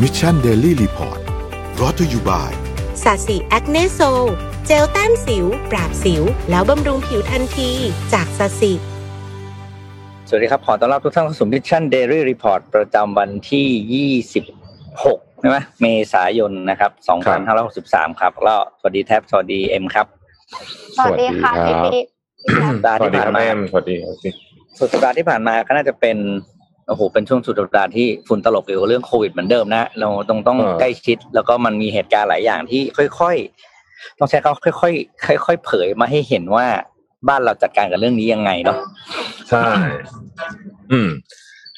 Mission Daily Report รอตัวอยู่บ่ายสาสีแอคเนโซ เจลแต้มสิว ปราบสิว แล้วบำรุงผิวทันที จากสาสีสวัสดีครับ ขอต้อนรับทุกท่านเข้าสู่ Mission Daily Report ประจำวันที่ 26ใช่ไหมเมษายนนะครับ2563 ครับ แล้วสวัสดีแท็บสวัสดีเอ็มครับ สวัสดีค่ะสวัสดีพี่ครับพี่สัปดาห์สวัสที่ดีผ่าคนรับมาแอมสวัสดีครับพี่สุดสัปดาห์ที่ผ่านมาก็น่าจะเป็น โอ้โหเป็นช่วงสุดสัปดาห์ที่ฝุ่นตลบเกี่ยวกับเรื่องโควิดเหมือนเดิมนะเราต้องต้องใกล้ชิด แล้วก็มันมีเหตุการณ์หลายอย่างที่ค่อย ๆ ต้องใช้เขาค่อยๆค่อย ๆ เผยมาให้เห็นว่าบ้านเราจัดการกับเรื่องนี้ยังไงเนาะใช่ อืม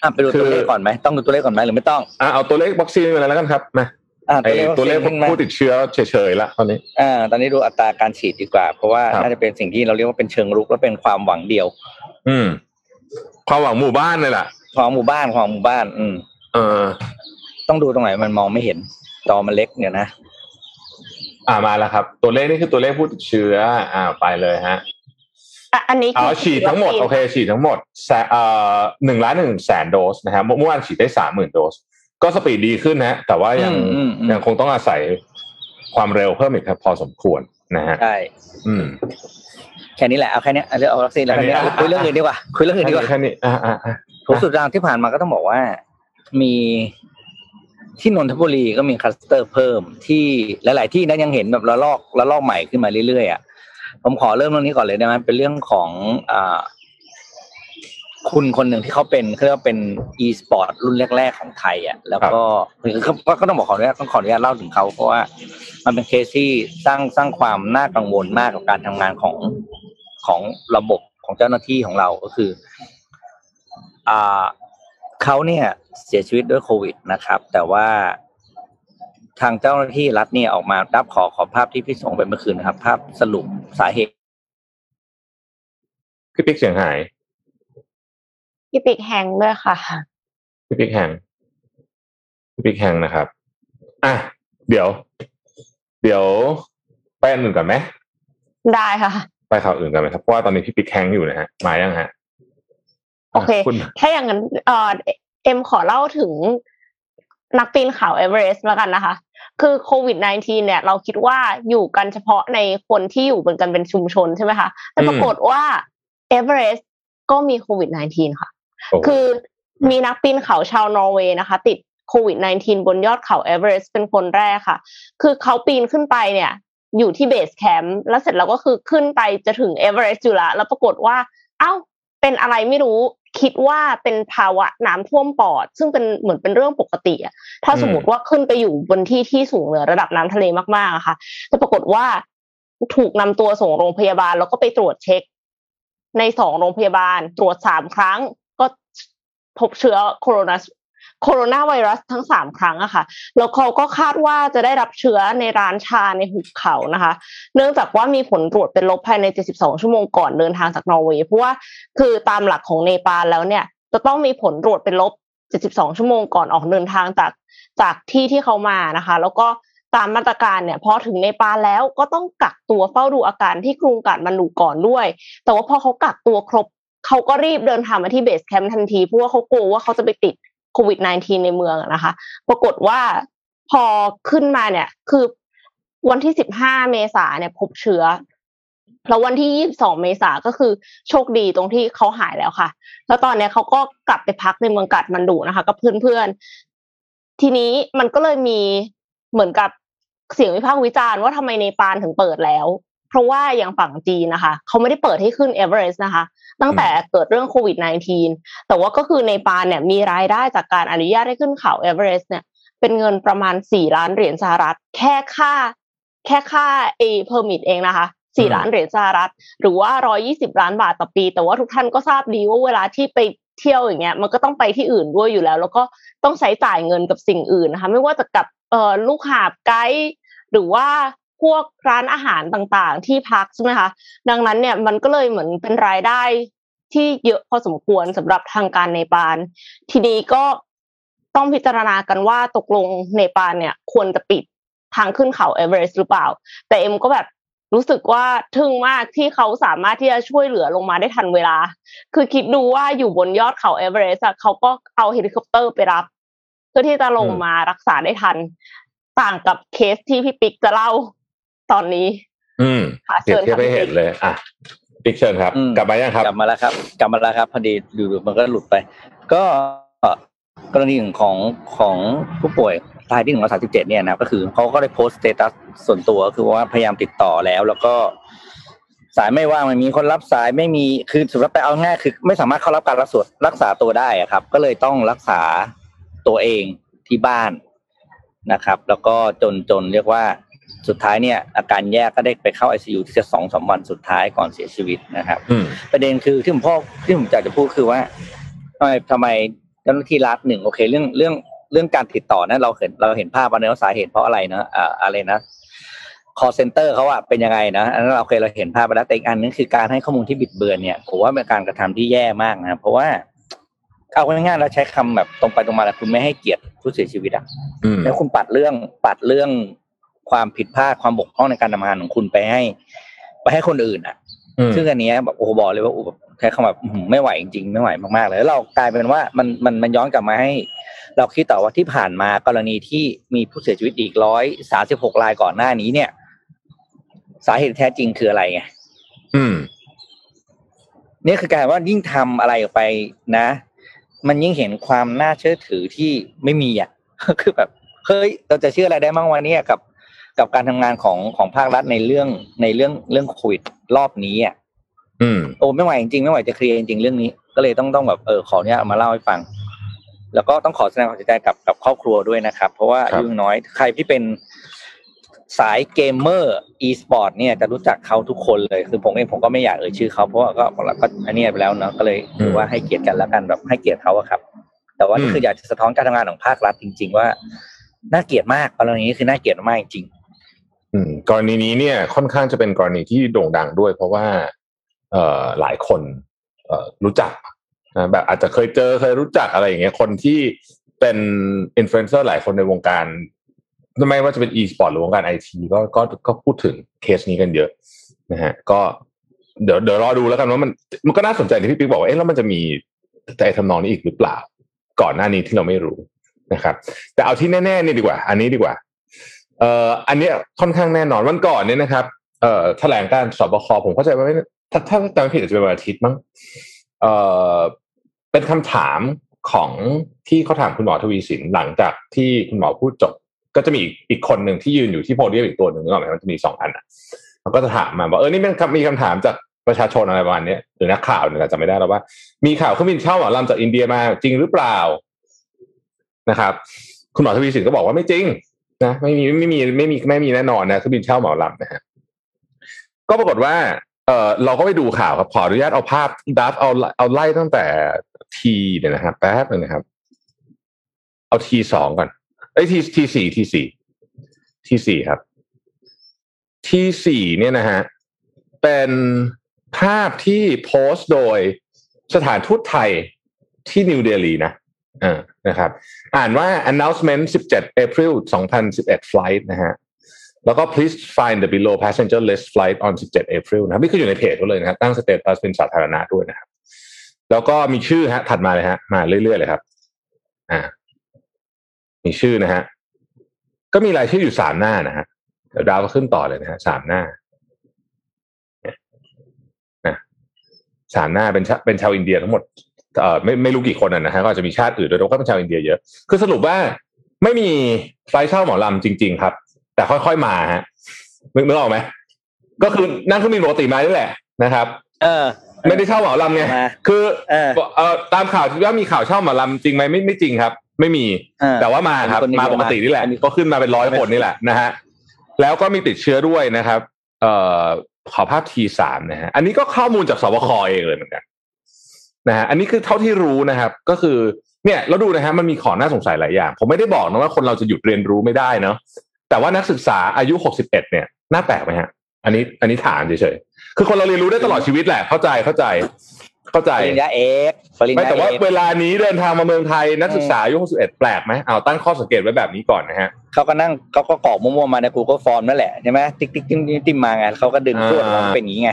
อะไปดูคือตัวเลขก่อนไหมต้องดูตัวเลขก่อนไหมหรือไม่ต้องอะเอาตัวเลขวัคซีนมาแล้วกันครับมาอะไอตัวเลขวัคซีนขึ้นมาผู้ติดเชื้อเฉยๆละตอนนี้อ่าตอนนี้ดูอัตราการฉีดดีกว่า เพราะว่าครับน่าจะเป็นสิ่งที่เราเรียกว่าเป็นเชิงรุกและเป็นความหวังเดียว อืม ความหวังหมู่บ้านเลยล่ะ ของหมู่บ้านของหมู่บ้าน อืม เออ ต้องดูตรงไหนมันมองไม่เห็นจอมันเล็กเนี่ยนะอ่ามาแล้วครับ ตัวเลขนี่คือตัวเลขผู้ติดเชื้อ อ่าไปเลยฮะอะอันนี้เอาคือฉีดทั้งหมดวัคซีนโอเค ฉีดทั้งหมดแสนเอ่อหนึ่งล้านหนึ่งแสนโดสนะครับเมื่อวานฉีดได้สามหมื่นโดส ก็ speed ดีขึ้นนะแต่ว่ายังอืมอืมอืมยังคงต้องอาศัยความเร็วเพิ่มอีกครับพอสมควรนะฮะใช่อืมแค่นี้แหละเอาแค่เนี้ยเอาเรื่องเอาวัคซีนแล้วอันนี้แค่นี้อะคุยเรื่องอื่นดีกว่าคุยเรื่องอื่นดีกว่าแค่นี้อ่าอ่า อ่าผมสุดทางที่ผ่านมาก็ต้องบอกว่ามีที่นนทบุรีก็มีคลัสเตอร์เพิ่มที่หลาย ๆ ที่นั้นยังเห็นแบบระลอกระลอกใหม่ขึ้นมาเรื่อยๆอะผมขอเริ่มเรื่องนี้ก่อนเลยได้ไหมเป็นเรื่องของอ่าคุณคนหนึ่งที่เขาเป็นเขาเรียกว่าเป็น e สปอร์ตรุ่นแรก ๆ ของไทยอะแล้วก็คือก็ก็ต้องบอกขออนุญาตต้องขออนุญาตเล่าถึงเขาเพราะว่า มันเป็นเคสที่สร้างสร้างความน่ากังวลมากกับการทำงานของของระบบของเจ้าหน้าที่ของเราก็คืออ่า เขาเนี่ยเสียชีวิตด้วยโควิดนะครับ แต่ว่าทางเจ้าหน้าที่รัฐเนี่ยออกมารับขอขอภาพที่พี่ส่งไปเมื่อคืนนะครับ ภาพสรุปสาเหตุพี่ปิ๊กเสียงหายพี่ปิกแฮงด้วยค่ะพี่ปิ๊กแหงพี่ปิ๊กแหงนะครับอะเดี๋ยว เดี๋ยวไปอันอื่นก่อนไหมได้ค่ะ ไปข่าวอื่นกันไหมครับเพราะว่าตอนนี้พี่ปิ๊กแหงอยู่นะฮะมายังฮะ โอเคคุณถ้าอย่างนั้นเอ่อเอ็มขอเล่าถึงนักปีนเขาเอเวอเรสต์แล้วกันนะคะ คือโควิด -19 เนี่ย เราคิดว่าอยู่กันเฉพาะในคนที่อยู่บนกันเป็นชุมชนใช่ไหมคะ แต่ปรากฏว่าเอเวอเรสต์ก็มีโควิด -19 ค่ะโอ้โหคือมีนักปีนเขาชาวนอร์เวย์นะคะ ติดโควิด -19 บนยอดเขาเอเวอเรสต์เป็นคนแรกค่ะ คือเขาปีนขึ้นไปเนี่ย อยู่ที่ base camp แล้วเสร็จแล้วก็คือขึ้นไปจะถึงเอเวอเรสต์อยู่ละแล้วปรากฏว่า เอ้าเป็นอะไรไม่รู้ คิดว่าเป็นภาวะน้ำท่วมปอด ซึ่งเป็นเหมือนเป็นเรื่องปกติอะถ้าสมมติว่าขึ้นไปอยู่บนที่ที่สูงเหนือระดับน้ำทะเลมากๆอะค่ะแต่ปรากฏว่าถูกนำตัวส่งโรงพยาบาลแล้วก็ไปตรวจเช็ค ในสองโรงพยาบาลตรวจสามครั้งก็พบเชื้อโคโรนา โคโรนาไวรัสทั้งสามครั้งอะค่ะแล้วเขาก็คาดว่าจะได้รับเชื้อในร้านชาในหุบเขานะคะ เนื่องจากว่ามีผลตรวจเป็นลบภายใน 72 ชั่วโมงก่อนเดินทางจากนอร์เวย์เพราะว่าคือตามหลักของเนปาลแล้วเนี่ยจะต้องมีผลตรวจเป็นลบ 72 ชั่วโมงก่อนออกเดินทางจากจากที่ที่เขามานะคะ แล้วก็ตามมาตรการเนี่ยพอถึงเนปาลแล้วก็ต้องกักตัวเฝ้าดูอาการที่กรุงกาฐมาณฑุก่อนด้วย แต่ว่าพอเขากักตัวครบเขาก็รีบเดินทางมาที่ base camp ทันทีเพราะว่าเขากลัวว่าเขาจะไปติด โควิด -19 ในเมืองนะคะ ปรากฏว่าพอขึ้นมาเนี่ย คือวันที่15เมษาเนี่ยพบเชื้อแล้ววันที่22เมษาก็คือโชคดีตรงที่เขาหายแล้วค่ะ แล้วตอนนี้เขาก็กลับไปพักในเมืองกาฐมาณฑุนะคะ กับเพื่อนๆ ทีนี้มันก็เลยมีเหมือนกับเสียงวิพากษ์วิจารณ์ว่าทำไมเนปาลถึงเปิดแล้ว เพราะว่าอย่างฝั่งจีนนะคะเขาไม่ได้เปิดให้ขึ้นเอเวอเรสต์นะคะ ตั้งแต่เกิดเรื่องโควิด -19 แต่ว่าก็คือเนปาลเนี่ยมีรายได้จากการอนุญาตให้ขึ้นเขาเอเวอเรสต์เนี่ยเป็นเงินประมาณ4ล้านเหรียญสหรัฐ แค่ค่า แค่ค่าเอ permit เองนะคะ4ล้านเหรียญสหรัฐ หรือว่า120ล้านบาทต่อปี แต่ว่าทุกท่านก็ทราบดีว่าเวลาที่ไปเที่ยวอย่างเงี้ยมันก็ต้องไปที่อื่นด้วยอยู่แล้ว แล้วก็ต้องใช้จ่ายเงินกับสิ่งอื่นนะคะ ไม่ว่าจะกับเอ่อลูกหาบไกด์หรือว่า พวกร้านอาหารต่างๆ ที่พักใช่ไหมคะ ดังนั้นเนี่ยมันก็เลยเหมือนเป็นรายได้ที่เยอะพอสมควรสำหรับทางการเนปาลทีนี้ก็ต้องพิจารณากันว่าตกลงเนปาลเนี่ย ควรจะปิดทางขึ้นเขาเอเวอเรสต์หรือเปล่า แต่เอ็มก็แบบรู้สึกว่าทึ่งมากที่เขาสามารถที่จะช่วยเหลือลงมาได้ทันเวลา คือคิดดูว่าอยู่บนยอดเขาเอเวอเรสต์อะเขาก็เอาเฮลิคอปเตอร์ไปรับ เพื่อที่จะลงมารักษาได้ทัน ต่างกับเคสที่พี่ปิ๊กจะเล่า ตอนนี้ อืมค่ะเปรียบเชิญเทียบค่ะให้เห็นเลย อะปิ๊กเชิญครับอืมกลับมายังครับ กลับมาแล้วครับ กลับมาแล้วครับ พอดีอยู่ๆมันก็หลุดไป ก็กรณีของของผู้ป่วยรายที่หนึ่งร้อยสามสิบเจ็ดเนี่ยนะก็คือเขาก็ได้โพสต์ status ส่วนตัวคือว่าพยายามติดต่อแล้ว แล้วก็สายไม่ว่างไม่มีคนรับสายไม่มีคือสุดท้ายไปเอาง่ายคือ ไม่สามารถเข้ารับการรักษารักษาตัวได้อะครับ ก็เลยต้องรักษาตัวเองที่บ้านนะครับ แล้วก็จนจนเรียกว่า สุดท้ายเนี่ยอาการแย่ก็ได้ไปเข้าไอซียูที่จะสองสามวันสุดท้ายก่อนเสียชีวิตนะครับอืมประเด็นคือที่ผมพ่อที่ผมอยากจะพูดคือว่าทำไมทำไมเจ้าหน้าที่รัฐหนึ่งโอเค เรื่องเรื่องเรื่องการติดต่อนั้นเราเห็นเราเห็นภาพวันนี้ว่าสาเหตุเพราะอะไรนะอ่าอะไรนะ call center เขาอะเป็นยังไงนะอันนั้นเราโอเคเราเห็นภาพไปแล้วแต่อีกอันนึงคือการให้ข้อมูลที่บิดเบือนเนี่ยผมว่าเป็นการกระทำที่แย่มากนะเพราะว่าเอาง่ายๆเราใช้คำแบบตรงไปตรงมาแล้วคุณไม่ให้เกียรติผู้เสียชีวิตอะอืมแล้วคุณปัดเรื่องปัดเรื่อง ความผิดพลาดความบกพร่องในการทำงานของคุณไปให้ ไปให้คนอื่นอะอืมซึ่งอันเนี้ยแบบโอ้โหบอกเลยว่าโอ้โหแบบใช้คำแบบอื้อหือไม่ไหวจริงๆไม่ไหวมากๆเลยแล้วเรากลายเป็นว่ามันมันมันย้อนกลับมาให้ เราคิดต่อว่าที่ผ่านมากรณีที่มีผู้เสียชีวิตอีกร้อยสาสิบหกรายก่อนหน้านี้เนี่ย สาเหตุแท้จริงคืออะไรไงอืมนี่คือการว่ายิ่งทำอะไรออกไปนะ มันยิ่งเห็นความน่าเชื่อถือที่ไม่มีอะคือแบบเฮ้ยเราจะเชื่ออะไรได้บ้างวันนี้กับ กับการทำงานของของภาครัฐในเรื่องในเรื่องเรื่องโควิดรอบนี้อะอืมโอ้ไม่ไหวจริงๆไม่ไหวจะเคลียร์จริงๆเรื่องนี้ ก็เลยต้องต้องแบบเออขอเนี้ยเอามาเล่าให้ฟัง แล้วก็ต้องขอแสดงความเสียใจกับกับครอบครัวด้วยนะครับ เพราะว่าครับอายุยังน้อยใครที่เป็นสาย gamer e-sport เนี่ยจะรู้จักเขาทุกคนเลย คือผมเองผมก็ไม่อยากเอ่ยชื่อเขาเพราะว่าก็ก็อันเนี้ยไปแล้วเนาะก็เลยถือว่าให้เกียรติกันแล้วกันแบบให้เกียรติเขาอะครับ แต่ว่านี่คืออยากจะสะท้อนการทำงานของภาครัฐจริง ๆ ว่าน่าเกลียดมากกรณีนี้คือน่าเกลียดมากจริงอืม กรณีนี้เนี่ยค่อนข้างจะเป็นกรณีที่โด่งดังด้วย เพราะว่าเอ่อหลายคนเอ่อรู้จักนะแบบอาจจะเคยเจอเคยรู้จักอะไรอย่างเงี้ยคนที่เป็นอินฟลูเอนเซอร์หลายคนในวงการไม่ว่าจะเป็น e-sport หรือวงการไอทีก็ก็ก็พูดถึงเคสนี้กันเยอะนะฮะก็เดี๋ยวเดี๋ยวรอดูแล้วกันว่ามันมันก็น่าสนใจที่พี่ปิ๊กบอกว่าเอ๊ะแล้วมันจะมีแต่ทำนองนี้อีกหรือเปล่า ก่อนหน้านี้ที่เราไม่รู้นะครับ แต่เอาที่แน่ๆนี่ดีกว่า อันนี้ดีกว่า เอ่ออันเนี้ยค่อนข้างแน่นอนวันก่อนเนี่ยนะครับเอ่อแถลงการสบคผมเข้าใจว่าไม่ถ้าถ้าจำไม่ผิดอาจจะเป็นวันอาทิตย์มั้งเอ่อเป็นคำถามของที่เขาถามคุณหมอทวีสินหลังจากที่คุณหมอพูดจบ ก็จะมีอีกคนหนึ่งที่ยืนอยู่ที่โพเดียมอีกตัวหนึ่งนึกออกไหมมันจะมีสองอันอะมันก็จะถามมาว่าเออนี่เป็นมีคำถามจากประชาชนอะไรประมาณเนี้ยหรือนักข่าวเนี่ยจำไม่ได้แล้วว่า มีข่าวเครื่องบินเช่าหมอลำจากอินเดียมาจริงหรือเปล่านะครับ คุณหมอทวีสินก็บอกว่าไม่จริง นะไม่มีไม่มีไม่มีไม่มีแน่นอนนะเครื่องบินเช่าเหมาลำนะฮะก็ปรากฏว่า เออเราก็ไปดูข่าวครับขออนุญาตเอาภาพดับเอาเอาไล่ตั้งแต่ทีเนี่ยนะครับแป๊บนึงนะครับ เอาทีสองก่อนไอ้ทีทีสี่ทีสี่ทีสี่ครับ ทีสี่เนี่ยนะฮะเป็นภาพที่โพสต์โดยสถานทูตไทยที่นิวเดลีนะ อ่านะครับ อ่านว่า announcement 17 April 2011 flight นะฮะแล้วก็ please find the below passenger list flight on 17 April นะครับนี่คืออยู่ในเพจเขาเลยนะครับ ตั้ง status เป็นสาธารณะด้วยนะครับ แล้วก็มีชื่อฮะ ถัดมาเลยฮะ มาเรื่อยๆเลยครับ อ่า มีชื่อนะฮะ ก็มีรายชื่ออยู่สามหน้านะฮะเดี๋ยวดาวก็ขึ้นต่อเลยนะฮะสามหน้าเนี่ยนะสามหน้าเป็นชเป็นชาวอินเดียทั้งหมด ไม่ไม่รู้กี่คนนะฮะก็อาจจะมีชาติอื่นด้วยแต่ว่าก็เป็นชาวอินเดียเยอะ คือสรุปว่าไม่มี flight เช่าเหมาลำจริง ๆ ครับ แต่ค่อยๆมาฮะนึกนึกออกไหมก็คือนั่งเครื่องบินปกติมานี่แหละนะครับ เออ ไม่ได้เช่าเหมาลำไงมาคือเออเอ่อตามข่าวที่ว่ามีข่าวเช่าหมอลำจริงไหมไม่ไม่จริงครับ ไม่มีเออแต่ว่ามาครับคนนี้มาปกตินี่แหละอันนี้ก็ขึ้นมาเป็นร้อยคนนี่แหละนะฮะแล้วก็มีติดเชื้อด้วยนะครับ เอ่อขอภาพทีสามนะฮะอันนี้ก็ข้อมูลจากสบคเองเลยเหมือนกัน นะฮะอันนี้คือเท่าที่รู้นะครับ ก็คือเนี่ยเราดูนะฮะมันมีของน่าสงสัยหลายอย่าง ผมไม่ได้บอกนะว่าคนเราจะหยุดเรียนรู้ไม่ได้เนาะแต่ว่านักศึกษาอายุหกสิบเอ็ดเนี่ยน่าแปลกไหมฮะ อันนี้อันนี้ถามเฉยๆคือคนเราเรียนรู้ได้ตลอดชีวิตแหละเข้าใจเข้าใจเข้าใจปริญญาเอกปริญไม่ญาแต่ว่าเอกเวลานี้เดินทางมาเมืองไทยนักศึกษาอายุ61แปลกไหมเอาตั้งข้อสังเกตไว้แบบนี้ก่อนนะฮะเขาก็นั่งเขาก็กรอกมั่วๆมาใน Google Form นั่นแหละใช่ไหมติ๊กติ๊กติ๊มติ๊มติ๊มมาไงเขาก็ดึงอ่าตรวจมาเป็นอย่างนี้ไง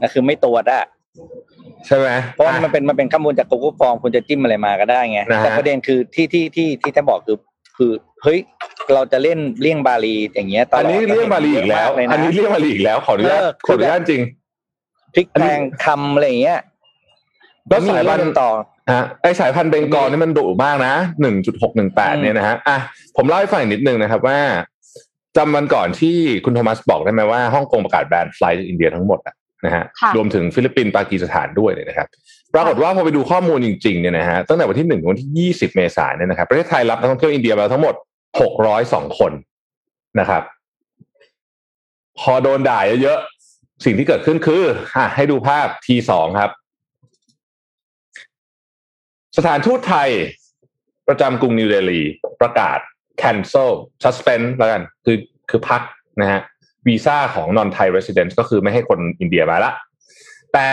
นั่นคือไม่ตรวจอะ ใช่ไหมเพราะว่ามันเป็นมันเป็นข้อมูลจาก Google Form คุณจะจิ้มอะไรมาก็ได้ไงนะฮะแต่ประเด็นคือที่ที่ที่ที่จะบอกคือคือเฮ้ยเราจะเล่นเลี่ยงบาลีอย่างเงี้ยตลอดอันนี้เรียกมาลีอีกแล้วเลยนะอันนี้เรียกมาลีอีกแล้วขออนุญาตเออขออนุญาตจริงอันนี้พลิกแพนี้งคำอะไรอย่างเงี้ยแล้วมีเรื่องสายพันธุ์ต่อฮะไอสายพันธุ์เบงกอลนี่มันดุมากนะหนึ่งจุดหกหนึ่งแปดอืมเนี่ยนะฮะอะผมเล่าให้ฟังอีกนิดนึงนะครับว่าจำวันก่อนที่คุณโทมัสบอกได้ไหมว่าฮ่องกงประกาศแบน flight จากอินเดียทั้งหมดอะ นะฮะค่ะรวมถึงฟิลิปปินส์ปากีสถานด้วยเนี่ยนะครับ ปรากฏว่าพอไปดูข้อมูลจริงๆเนี่ยนะฮะตั้งแต่วันที่หนึ่งถึงวันที่ยี่สิบเมษายนเนี่ยนะครับประเทศไทยรับนักท่องเที่ยวอินเดียมาทั้งหมดหกร้อยสองคนนะครับ พอโดนด่าเยอะๆสิ่งที่เกิดขึ้นคืออะให้ดูภาพทีสองครับ สถานทูตไทยประจำกรุงนิวเดลีประกาศ cancel suspend แล้วกัน คือคือพักนะฮะ วีซ่าของ non Thai resident ก็คือไม่ให้คนอินเดียมาละ แต่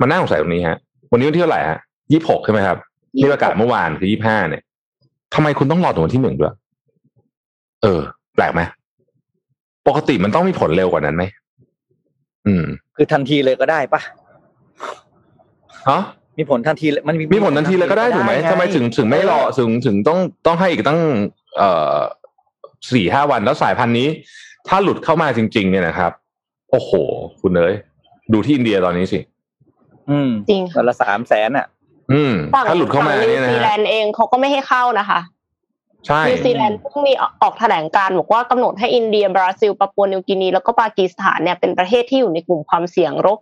มันน่าสงสัยตรงนี้ฮะ วันนี้วันที่เท่าไหร่ฮะยี่หกใช่ไหมครับนี่ประกาศเมื่อวานคือยี่ห้าเนี่ยทำไมคุณต้องรอถึงวันที่หนึ่งด้วย เออ แปลกไหมปกติมันต้องมีผลเร็วกว่านั้นไหมอืม คือทันทีเลยก็ได้ปะฮะมีผลทันทีเลยมันมีผลทันทีเลยก็ได้ถูกไหมงทำไมถึงถึงไม่รอถึงถึงต้องต้องให้อีกตั้ง เอ่อสี่ห้าวันแล้วสายพันธุ์นี้ ถ้าหลุดเข้ามาจริง ๆ เนี่ยนะครับ โอ้โห คุณเอ้ยดูที่อินเดียตอนนี้สิ อืมจริงวันละสามแสนอะ อืมฝั่งถ้าหลุดเข้ามาฝั่งนิเนี่วยนะซีแลฮะฝั่งนิวซีแลนด์เองเขาก็ไม่ให้เข้านะคะใช่นิวซีแลนด์เพิ่งมีออกแถลงการณ์บอกว่ากำหนดให้อินเดีย บราซิลปาปัวนิวกินี แล้วก็ปากีสถานเนี่ยเป็นประเทศที่อยู่ในกลุ่มความเสี่ยงโรค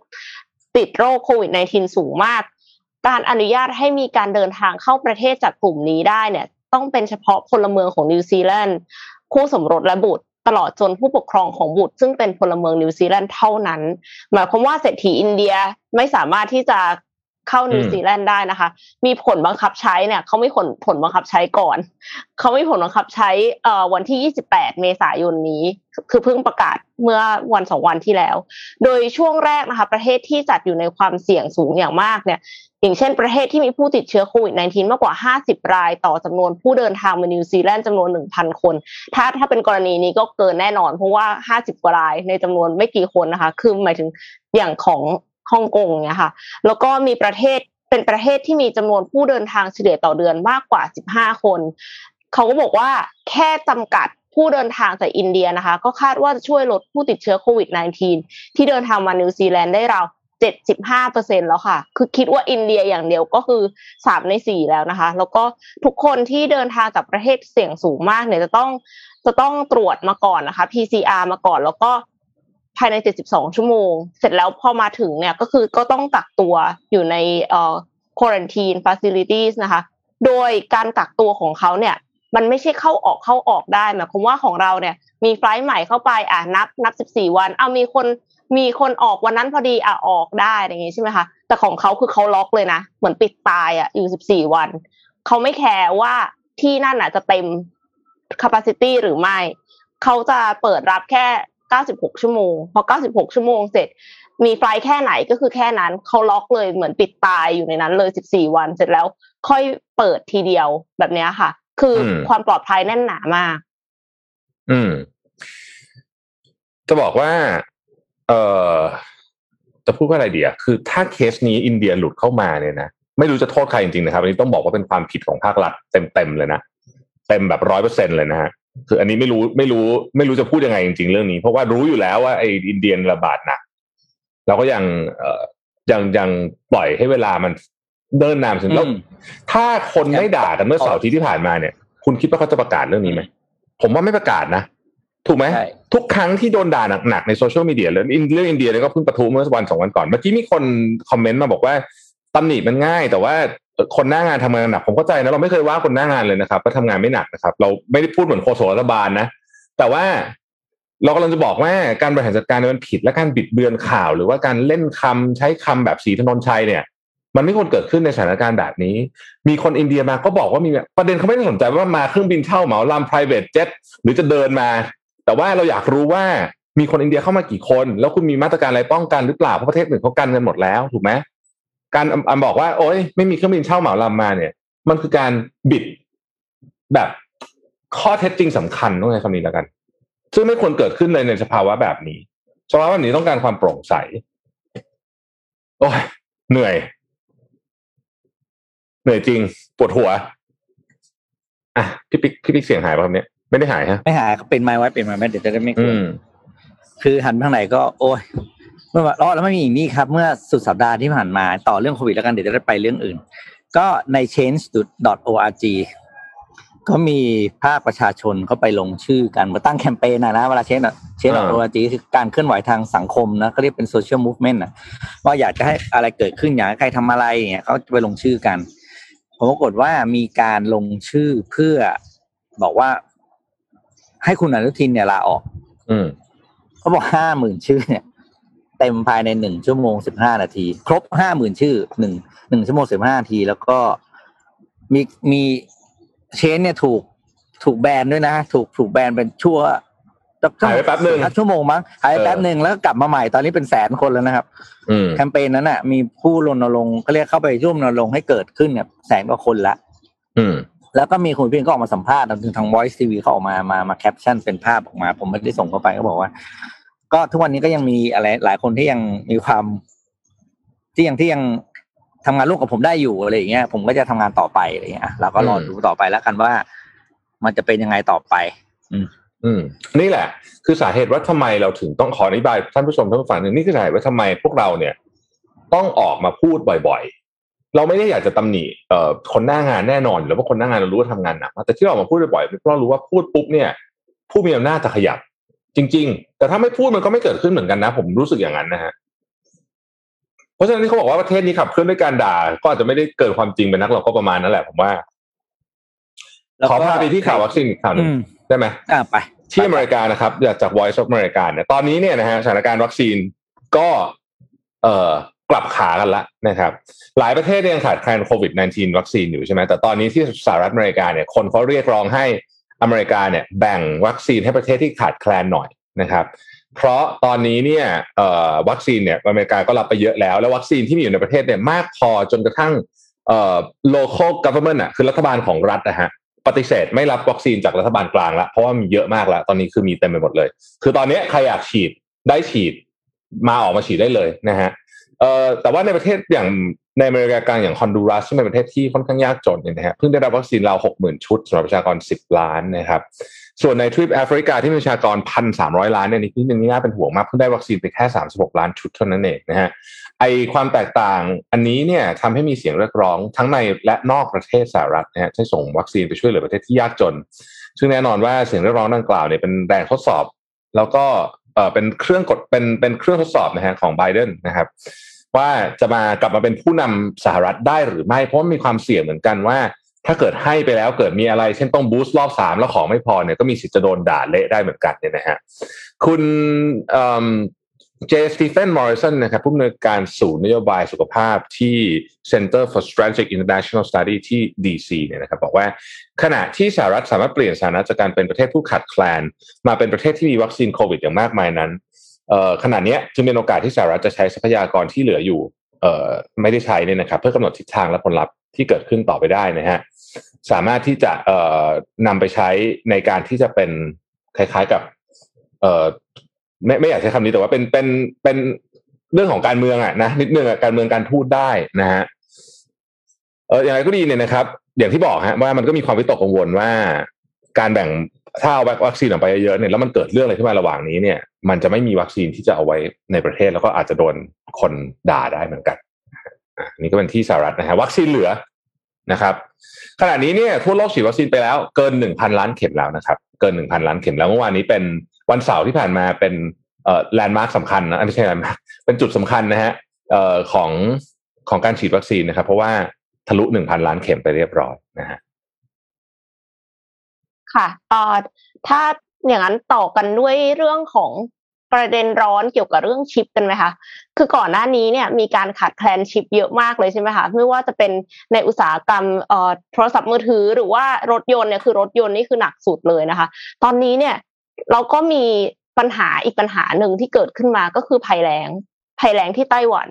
ติดโรคโควิด -19 สูงมาก การอนุญาตให้มีการเดินทางเข้าประเทศจากกลุ่มนี้ได้เนี่ย ต้องเป็นเฉพาะพลเมืองของนิวซีแลนด์คู่สมรสและบุตร ตลอดจนผู้ปกครองของบุตร ซึ่งเป็นพลเมืองนิวซีแลนด์เท่านั้น หมายความว่าเศรษฐีอินเดียไม่สามารถที่จะ เข้านิวซีแลนด์ได้นะคะ มีผลบังคับใช้เนี่ยเขาไม่ผลผลบังคับใช้ก่อนเขาไม่ผลบังคับใช้เอ่อวันที่ 28 เมษายนนี้ คือเพิ่งประกาศเมื่อวันสองวันที่แล้ว โดยช่วงแรกนะคะ ประเทศที่จัดอยู่ในความเสี่ยงสูงอย่างมากเนี่ย อย่างเช่น ประเทศที่มีผู้ติดเชื้อโควิด -19 มากกว่า 50 ราย ต่อจำนวนผู้เดินทางมานิวซีแลนด์จำนวน 1,000 คน ถ้าถ้าเป็นกรณีนี้ก็เกินแน่นอน เพราะว่า 50 กว่ารายในจำนวนไม่กี่คนนะคะ คือหมายถึงอย่างของ ฮ่องกงเนี่ยค่ะ แล้วก็มีประเทศเป็นประเทศที่มีจำนวนผู้เดินทางเฉลี่ยต่อเดือนมากกว่า 15 คน เขาก็บอกว่าแค่จำกัดผู้เดินทางจากอินเดียนะคะ ก็คาดว่าจะช่วยลดผู้ติดเชื้อโควิด -19 ที่เดินทางมานิวซีแลนด์ได้ราว75เปอร์เซ็นแล้วค่ะ คือคิดว่าอินเดียอย่างเดียวก็คือ 3 ใน 4 แล้วนะคะ แล้วก็ทุกคนที่เดินทางจากประเทศเสี่ยงสูงมากเนี่ยจะต้องจะต้องตรวจมาก่อนนะคะ PCR มาก่อนแล้วก็ ภายใน 72 ชั่วโมง เสร็จแล้วพอมาถึงเนี่ยก็คือก็ต้องกักตัวอยู่ในเอ่อ quarantine facilities นะคะ โดยการกักตัวของเขาเนี่ยมันไม่ใช่เข้าออกเข้าออกได้หมายความว่าของเราเนี่ย มีไฟล์ใหม่เข้าไปอะนับนับ 14 วันเอามีคนมีคนออกวันนั้นพอดีอะออกได้อย่างงี้ใช่ไหมคะแต่ของเขาคือเขาล็อกเลยนะเหมือนปิดตายอะอยู่14 วันเขาไม่แคร์ว่าที่นั่นอะจะเต็ม capacity หรือไม่เขาจะเปิดรับแค่ 96 ชั่วโมง พอ 96 ชั่วโมงเสร็จ มีไฟลท์แค่ไหนก็คือแค่นั้นเขาล็อกเลยเหมือนปิดตายอยู่ในนั้นเลย 14 วันเสร็จแล้ว ค่อยเปิดทีเดียวแบบเนี้ยค่ะ คืออมความปลอดภัยแน่นหนามาก อืม จะบอกว่า เออจะพูดว่าอะไรเดียคือถ้าเคสนี้อินเดียหลุดเข้ามาเนี่ยนะไม่รู้จะโทษใครจริงๆนะครับอันนี้ต้องบอกว่าเป็นความผิดของภาครัฐเต็มๆเลยนะเต็มแบบร้อยเปอร์เซ็นเลยนะฮะ คืออันนี้ไม่รู้ไม่รู้ ไม่รู้จะพูดยังไงจริงๆเรื่องนี้ เพราะว่ารู้อยู่แล้วว่าไอ้อินเดียระบาดหนักเราก็ยังเอ่อยังยังปล่อยให้เวลามันเดินนานถึงแล้วอืมถ้าคนไม่ด่ากันเมื่อเสาร์อาทิตย์ที่ผ่านมาเนี่ย คุณคิดว่าเขาจะประกาศเรื่องนี้ไหมผมว่าไม่ประกาศนะถูกไหมใช่ทุกครั้งที่โดนด่าหนักๆในโซเชียลมีเดียเรื่องเรื่องอินเดียเนี่ยก็เพิ่งปะทุเมื่อวันสองวันก่อน เมื่อกี้มีคน comment มาบอกว่าตำหนิมันง่าย แต่ว่า คนหน้างานทำงานหนักผมเข้าใจนะเราไม่เคยว่าคนหน้างานเลยนะครับว่าทำงานไม่หนักนะครับ เราไม่ได้พูดเหมือนโฆษกรัฐบาลนะ แต่ว่าเรากำลังจะบอกว่าการบริหารจัดการมันผิดและการบิดเบือนข่าว หรือว่าการเล่นคำใช้คำแบบสีถนนชัยเนี่ย มันไม่ควรเกิดขึ้นในสถานการณ์แบบนี้ มีคนอินเดียมาก็บอกว่ามีประเด็นเขาไม่ได้สนใจว่ามาเครื่องบินเช่าเหมาลำ private jet หรือจะเดินมา แต่ว่าเราอยากรู้ว่ามีคนอินเดียเข้ามากี่คน แล้วคุณมีมาตรการอะไรป้องกันหรือเปล่าเพราะประเทศอื่นเขากันกันหมดแล้วถูกไหม การอำอำบอกว่า โอ๊ยไม่มีเครื่องบินเช่าเหมาลำมาเนี่ย มันคือการบิดแบบข้อเท็จจริงสำคัญต้องใช้คำนี้แล้วกัน ซึ่งไม่ควรเกิดขึ้นเลยในสภาวะแบบนี้สภาวะแบบนี้ต้องการความโปร่งใส โอ้ยเหนื่อย เหนื่อยจริงปวดหัว อะพี่ปิ๊กพี่ปิ๊กเสียงหายป่ะครับเนี่ยไม่ได้หายฮะไม่หายครับเป็นไม้ไว้เป็นไม้ไว้เดี๋ยวจะได้ไม่กลัอืวมคือหันไปทางไหนก็ โอ้ย เมื่อวานอ๋อแล้วไม่มีอีกนี่ครับ เมื่อสุดสัปดาห์ที่ผ่านมาต่อเรื่องโควิดแล้วกันเดี๋ยวจะได้ไปเรื่องอื่น ก็ใน change.org ก็มีภาคประชาชนเขาไปลงชื่อกันมาตั้งแคมเปญนะนะเวลา change change.org คือการเคลื่อนไหวทางสังคมนะเขาเรียกเป็น social movement นะว่าอยากจะให้อะไรเกิดขึ้นอยากให้ใครทำอะไรอย่างเงี้ยเขาจะไปลงชื่อกันผมปรากฏว่ามีการลงชื่อเพื่อบอกว่า ให้คุณอนุทินเนี่ยลาออก อืมเขาบอกห้าหมื่นชื่อเนี่ย เต็มภายในหนึ่งชั่วโมงสิบห้านาที ครบห้าหมื่นชื่อหนึ่งหนึ่งชั่วโมงสิบห้านาที แล้วก็มีมีเชนเนี่ยถูกถูกแบนด้วยนะ ถูกถูกแบนเป็นชั่วหายไปแป๊บหนึ่งชั่วโมงมั้งหายไปเออแป๊บหนึ่งแล้วก็กลับมาใหม่ตอนนี้เป็นแสนคนแล้วนะครับอืมแคมเปญนั้นน่ะ มีผู้รณรงค์เขาเรียกเข้าไปร่วมรณรงค์ให้เกิดขึ้นเนี่ยแสนกว่าคนละอืมแล้วก็มีคุณพินก็ออกมาสัมภาษณ์ถึงทาง Voice TV เขาออกมามามาแคปชั่นเป็นภาพออกมา ผมไม่ได้ส่งเข้าไปก็บอกว่า ก็ทุกวันนี้ก็ยังมีอะไรหลายคนที่ยังมีความที่ยังที่ยังทำงานร่วมกับผมได้อยู่อะไรอย่างเงี้ยผมก็จะทำงานต่อไปอะไรอย่างเงี้ยอะเราก็รอดูต่อไปแล้วกันว่า มันจะเป็นยังไงต่อไป อืมนี่แหละ คือสาเหตุว่าทำไมเราถึงต้องขออธิบายท่านผู้ชมท่านผู้ฟังหนึ่งนี่คือสาเหตุว่าทำไมพวกเราเนี่ย ต้องออกมาพูดบ่อยๆ เราไม่ได้อยากจะตำหนิเอ่อคนหน้างานแน่นอนหรือว่าคนหน้างานเรารู้ว่าทำงานหนักแต่ที่เราออกมาพูดบ่อยๆเพราะเรารู้ว่าพูดปุ๊บเนี่ย ผู้มีอำนาจจะขยับ จริง ๆ แต่ถ้าไม่พูดมันก็ไม่เกิดขึ้นเหมือนกันนะ ผมรู้สึกอย่างนั้นนะฮะเพราะฉะนั้นที่เขาบอกว่าประเทศนี้ขับเคลื่อนด้วยการด่า ก็อาจจะไม่ได้เกิดความจริงเป็นนักเราก็ประมาณนั้นแหละผมว่าแล้วขก็อพาไปที่ข่าววัคซีนอีกข่าวหนึ่งอืมได้ไหมอ่าไป ที่อเมริกานะครับจาก Voice of America เนี่ยตอนนี้เนี่ยนะฮะสถานการณ์วัคซีนก็ เอ่อกลับขากันละนะครับ หลายประเทศเนี่ยยังขาดแคลนโควิด -19 วัคซีนอยู่ใช่ไหมแต่ตอนนี้ที่สหรัฐอเมริกาเนี่ยคนเขาเรียกร้องให้ อเมริกาเนี่ยแบ่งวัคซีนให้ประเทศที่ขาดแคลนหน่อยนะครับ เพราะตอนนี้เนี่ยวัคซีนเนี่ยอเมริกาก็รับไปเยอะแล้ว แล้ววัคซีนที่มีอยู่ในประเทศเนี่ยมากพอจนกระทั่งเอ่อ local government อะคือรัฐบาลของรัฐนะฮะปฏิเสธไม่รับวัคซีนจากรัฐบาลกลางล้วเพราะว่ามีเยอะมากแล้วตอนนี้คือมีเต็มไปหมดเลย คือตอนนี้ใครอยากฉีดได้ฉีดมาออกมาฉีดได้เลยนะฮะเอ่อแต่ว่าในประเทศอย่าง ในอเมริกากลางอย่างฮอนดูรัสซึ่งเป็นประเทศที่ค่อนข้างยากจนเนี่ยนะฮะเพิ่งได้รับวัคซีนเราหกหมื่นชุดสำหรับประชากรสิบล้านนะครับ ส่วนในทริปแอฟริกาที่มีประชากรพันสามร้อยล้านเนี่ยนิดนึงนี่น่าเป็นห่วงมากเพิ่งได้วัคซีนไปแค่สามสิบหกล้านชุดเท่านั้นเองนะฮะไอความแตกต่างอันนี้เนี่ยทำให้มีเสียงเรียกร้องทั้งในและนอกประเทศสหรัฐนะฮะให้ส่งวัคซีนไปช่วยเหลือประเทศที่ยากจน ซึ่งแน่นอนว่าเสียงเรียกร้องดังกล่าวเนี่ยเป็นแรงทดสอบ แล้วก็เอ่อเป็นเครื่องกดเป็นเป็นเครื่องทดสอบนะฮะของไบเดนนะครับ ว่าจะมากลับมาเป็นผู้นำสหรัฐได้หรือไม่ เพราะมีความเสี่ยงเหมือนกันว่า ถ้าเกิดให้ไปแล้วเกิดมีอะไร เช่นต้องบูสต์รอบสามแล้วของไม่พอเนี่ยก็มีสิทธิ์จะโดนด่าเละได้เหมือนกันเนี่ยนะฮะคุณเจสตีเฟนมอริสันนะครับผู้อำนวยการศูนย์นโยบายสุขภาพที่ Center for Strategic International Study ที่ DC เนี่ยนะครับบอกว่าขณะที่สหรัฐสามารถเปลี่ยนสถานะจากการเป็นประเทศผู้ขาดแคลน มาเป็นประเทศที่มีวัคซีนโควิดอย่างมากมายนั้น ขณะเนี้ยจึงเป็นโอกาสที่สหรัฐจะใช้ทรัพยากรที่เหลืออยู่เอ่อไม่ได้ใช้เนี่ยนะครับ เพื่อกำหนดทิศทางและผลลัพธ์ที่เกิดขึ้นต่อไปได้นะฮะสามารถที่จะเอ่อนำไปใช้ในการที่จะเป็นคล้ายๆกับเอ่อไม่ไม่อยากใช้คำนี้แต่ว่าเป็นเป็นเป็นเรื่องของการเมืองอะนะนิดนึงอะการเมืองการทูตได้นะฮะเอออย่างไรก็ดีเนี่ยนะครับ อย่างที่บอกฮะว่ามันก็มีความวิตกกังวลว่า การแบ่ง ถ้าเอาวัคซีนออกไปเยอะๆเนี่ยแล้วมันเกิดเรื่องอะไรขึ้นมาระหว่างนี้เนี่ย มันจะไม่มีวัคซีนที่จะเอาไว้ในประเทศแล้วก็อาจจะโดนคนด่าได้เหมือนกันอะนี่ก็เป็นที่สหรัฐนะฮะวัคซีนเหลือนะครับ ขณะนี้เนี่ยทั่วโลกฉีดวัคซีนไปแล้วเกินหนึ่งพันล้านเข็มแล้วนะครับ เกินหนึ่งพันล้านเข็มแล้วเมื่อวานนี้เป็นวันเสาร์ที่ผ่านมาเป็นเอ่อ landmark สำคัญนะไม่ใช่ landmark เป็นจุดสำคัญนะฮะเอ่อของของการฉีดวัคซีนนะครับ เพราะว่าทะลุหนึ่งพันล้านเข็มไปเรียบร้อยนะฮะ ค่ะเอ่อถ้าอย่างนั้นต่อกันด้วยเรื่องของประเด็นร้อนเกี่ยวกับเรื่องชิปกันไหมคะ คือก่อนหน้านี้เนี่ยมีการขาดแคลนชิปเยอะมากเลยใช่ไหมคะ ไม่ว่าจะเป็นในอุตสาหกรรมเอ่อโทรศัพท์มือถือหรือว่ารถยนต์เนี่ยคือรถยนต์นี่คือหนักสุดเลยนะคะ ตอนนี้เนี่ยเราก็มีปัญหาอีกปัญหาหนึ่งที่เกิดขึ้นมาก็คือภัยแล้งภัยแล้งที่ไต้หวัน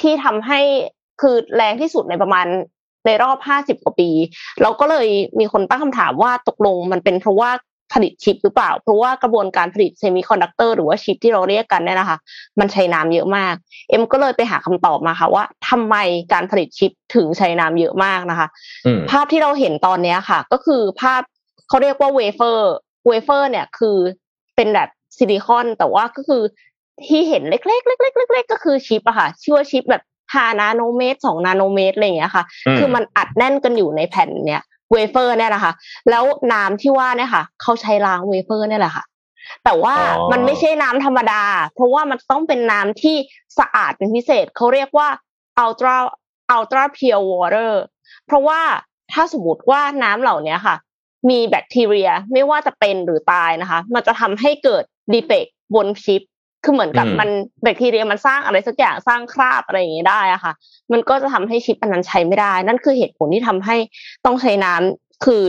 ที่ทำให้คือแรงที่สุดในประมาณ ในรอบห้าสิบกว่าปี เราก็เลยมีคนตั้งคำถามว่าตกลงมันเป็นเพราะว่าผลิตชิปหรือเปล่า เพราะว่ากระบวนการผลิต semiconductor หรือว่าชิปที่เราเรียกกันเนี่ยนะคะ มันใช้น้ำเยอะมาก เอ็มก็เลยไปหาคำตอบมาค่ะว่าทำไมการผลิตชิปถึงใช้น้ำเยอะมากนะคะอืมภาพที่เราเห็นตอนเนี้ยค่ะ ก็คือภาพเขาเรียกว่า wafer wafer เนี่ยคือเป็นแบบซิลิคอนแต่ว่าก็คือที่เห็นเล็กๆเล็กๆเล็กๆก็คือชิปอะค่ะชื่อว่าชิปแบบ ห้านาโนเมตรสองนาโนเมตรอะไรอย่างเงี้ยค่ะอืมคือมันอัดแน่นกันอยู่ในแผ่นเนี่ยเวเฟอร์เนี่ยนะคะแล้วน้ำที่ว่าเนี่ยค่ะเขาใช้ล้างเวเฟอร์เนี่ยแหละค่ะ แต่ว่าอ๋อมันไม่ใช่น้ำธรรมดา เพราะว่ามันต้องเป็นน้ำที่สะอาดเป็นพิเศษเขาเรียกว่า ultra ultra pure water เพราะว่าถ้าสมมติว่าน้ำเหล่านี้ค่ะ มีแบคทีเรีย ไม่ว่าจะเป็นหรือตายนะคะ มันจะทำให้เกิดดีเฟกบนชิป คือเหมือนกับอืมมันแบคทีเรียมันสร้างอะไรสักอย่างสร้างคราบอะไรอย่างนี้ได้อะค่ะ มันก็จะทำให้ชิปอันนั้นใช้ไม่ได้ นั่นคือเหตุผลที่ทำให้ต้องใช้น้ำคือ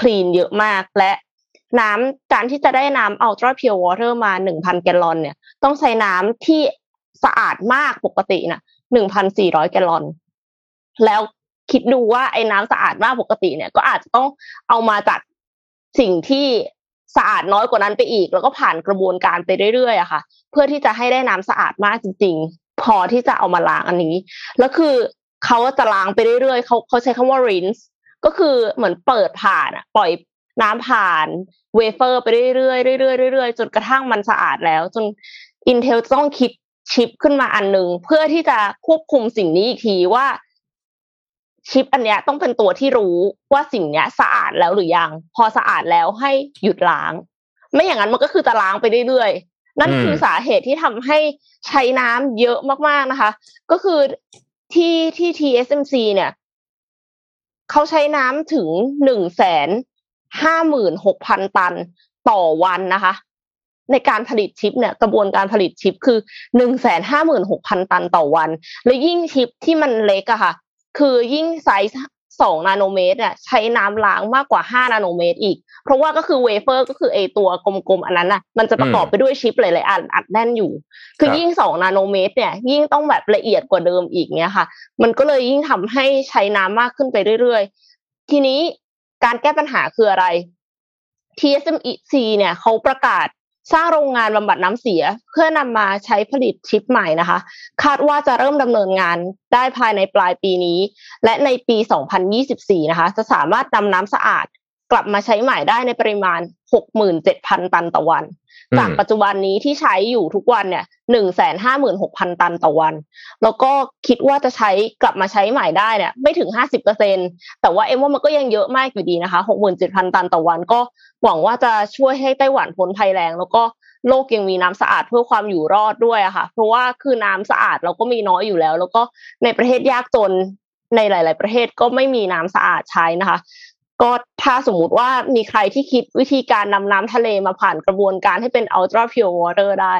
คลีนเยอะมากและน้ำการที่จะได้น้ำ ultra pure water มาหนึ่งพันแกลลอนเนี่ย ต้องใช้น้ำที่สะอาดมากปกติน่ะหนึ่งพันสี่ร้อยแกลลอน แล้วคิดดูว่าไอ้น้ำสะอาดมากปกติเนี่ย ก็อาจจะต้องเอามาจากสิ่งที่ สะอาดน้อยกว่านั้นไปอีก แล้วก็ผ่านกระบวนการไปเรื่อยๆอะค่ะ เพื่อที่จะให้ได้น้ำสะอาดมากจริง ๆ พอที่จะเอามาล้างอันนี้ แล้วคือเขาจะล้างไปเรื่อยๆเขาเขาใช้คำว่า rinse ก็คือเหมือนเปิดผ่านอะปล่อยน้ำผ่านเวเฟอร์ไปเรื่อยๆเรื่อยๆเรื่อยๆจนกระทั่งมันสะอาดแล้ว จน Intel ต้องคิดชิปขึ้นมาอันหนึ่งเพื่อที่จะควบคุมสิ่งนี้อีกทีว่า ชิปอันเนี้ยต้องเป็นตัวที่รู้ว่าสิ่งเนี้ยสะอาดแล้วหรือยัง พอสะอาดแล้วให้หยุดล้าง ไม่อย่างนั้นมันก็คือจะล้างไปเรื่อยๆนั่นคือสาเหตุที่ทำให้ใช้น้ำเยอะมากๆนะคะ ก็คือที่ที่ TSMC เนี่ยเขาใช้น้ำถึงหนึ่งแสนห้าหมื่นหกพันตันต่อวันนะคะ ในการผลิตชิปเนี่ยกระบวนการผลิตชิปคือหนึ่งแสนห้าหมื่นหกพันตันต่อวัน และยิ่งชิปที่มันเล็กอะค่ะ คือยิ่งไซส์สองนาโนเมตรเนี่ยใช้น้ำล้างมากกว่าห้านาโนเมตรอีก เพราะว่าก็คือเวเฟอร์ก็คือไอตัวกลมๆอันนั้นน่ะมันจะประกอบไปด้วยชิปหลายๆอันอัดแน่นอยู่ คือครับยิ่งสองนาโนเมตรเนี่ยยิ่งต้องแบบละเอียดกว่าเดิมอีกเนี่ยค่ะ มันก็เลยยิ่งทำให้ใช้น้ำมากขึ้นไปเรื่อยๆ ทีนี้การแก้ปัญหาคืออะไร TSMC เนี่ยเขาประกาศ สร้างโรงงานบำบัดน้ำเสีย เพื่อนำมาใช้ผลิตชิปใหม่นะคะ คาดว่าจะเริ่มดำเนินงานได้ภายในปลายปีนี้ และในปี 2024 นะคะ จะสามารถนำน้ำสะอาด กลับมาใช้ใหม่ได้ในปริมาณ 67,000 ตันต่อวันอืมจากปัจจุบันนี้ที่ใช้อยู่ทุกวันเนี่ย 156,000 ตันต่อวัน แล้วก็คิดว่าจะใช้กลับมาใช้ใหม่ได้เนี่ยไม่ถึง 50%แต่ว่าเอ็มว่ามันก็ยังเยอะมากอยู่ดีนะคะ 67,000 ตันต่อวันก็หวังว่าจะช่วยให้ไต้หวันพ้นภัยแรงแล้วก็โลกยังมีน้ำสะอาดเพื่อความอยู่รอดด้วยอะค่ะ เพราะว่าคือน้ำสะอาดเราก็มีน้อยอยู่แล้ว แล้วก็ในประเทศยากจนในหลาย ๆ ประเทศก็ไม่มีน้ำสะอาดใช้นะคะ ก็ถ้าสมมุติว่ามีใครที่คิดวิธีการนำน้ำทะเลมาผ่านกระบวนการให้เป็น ultra pure water ได้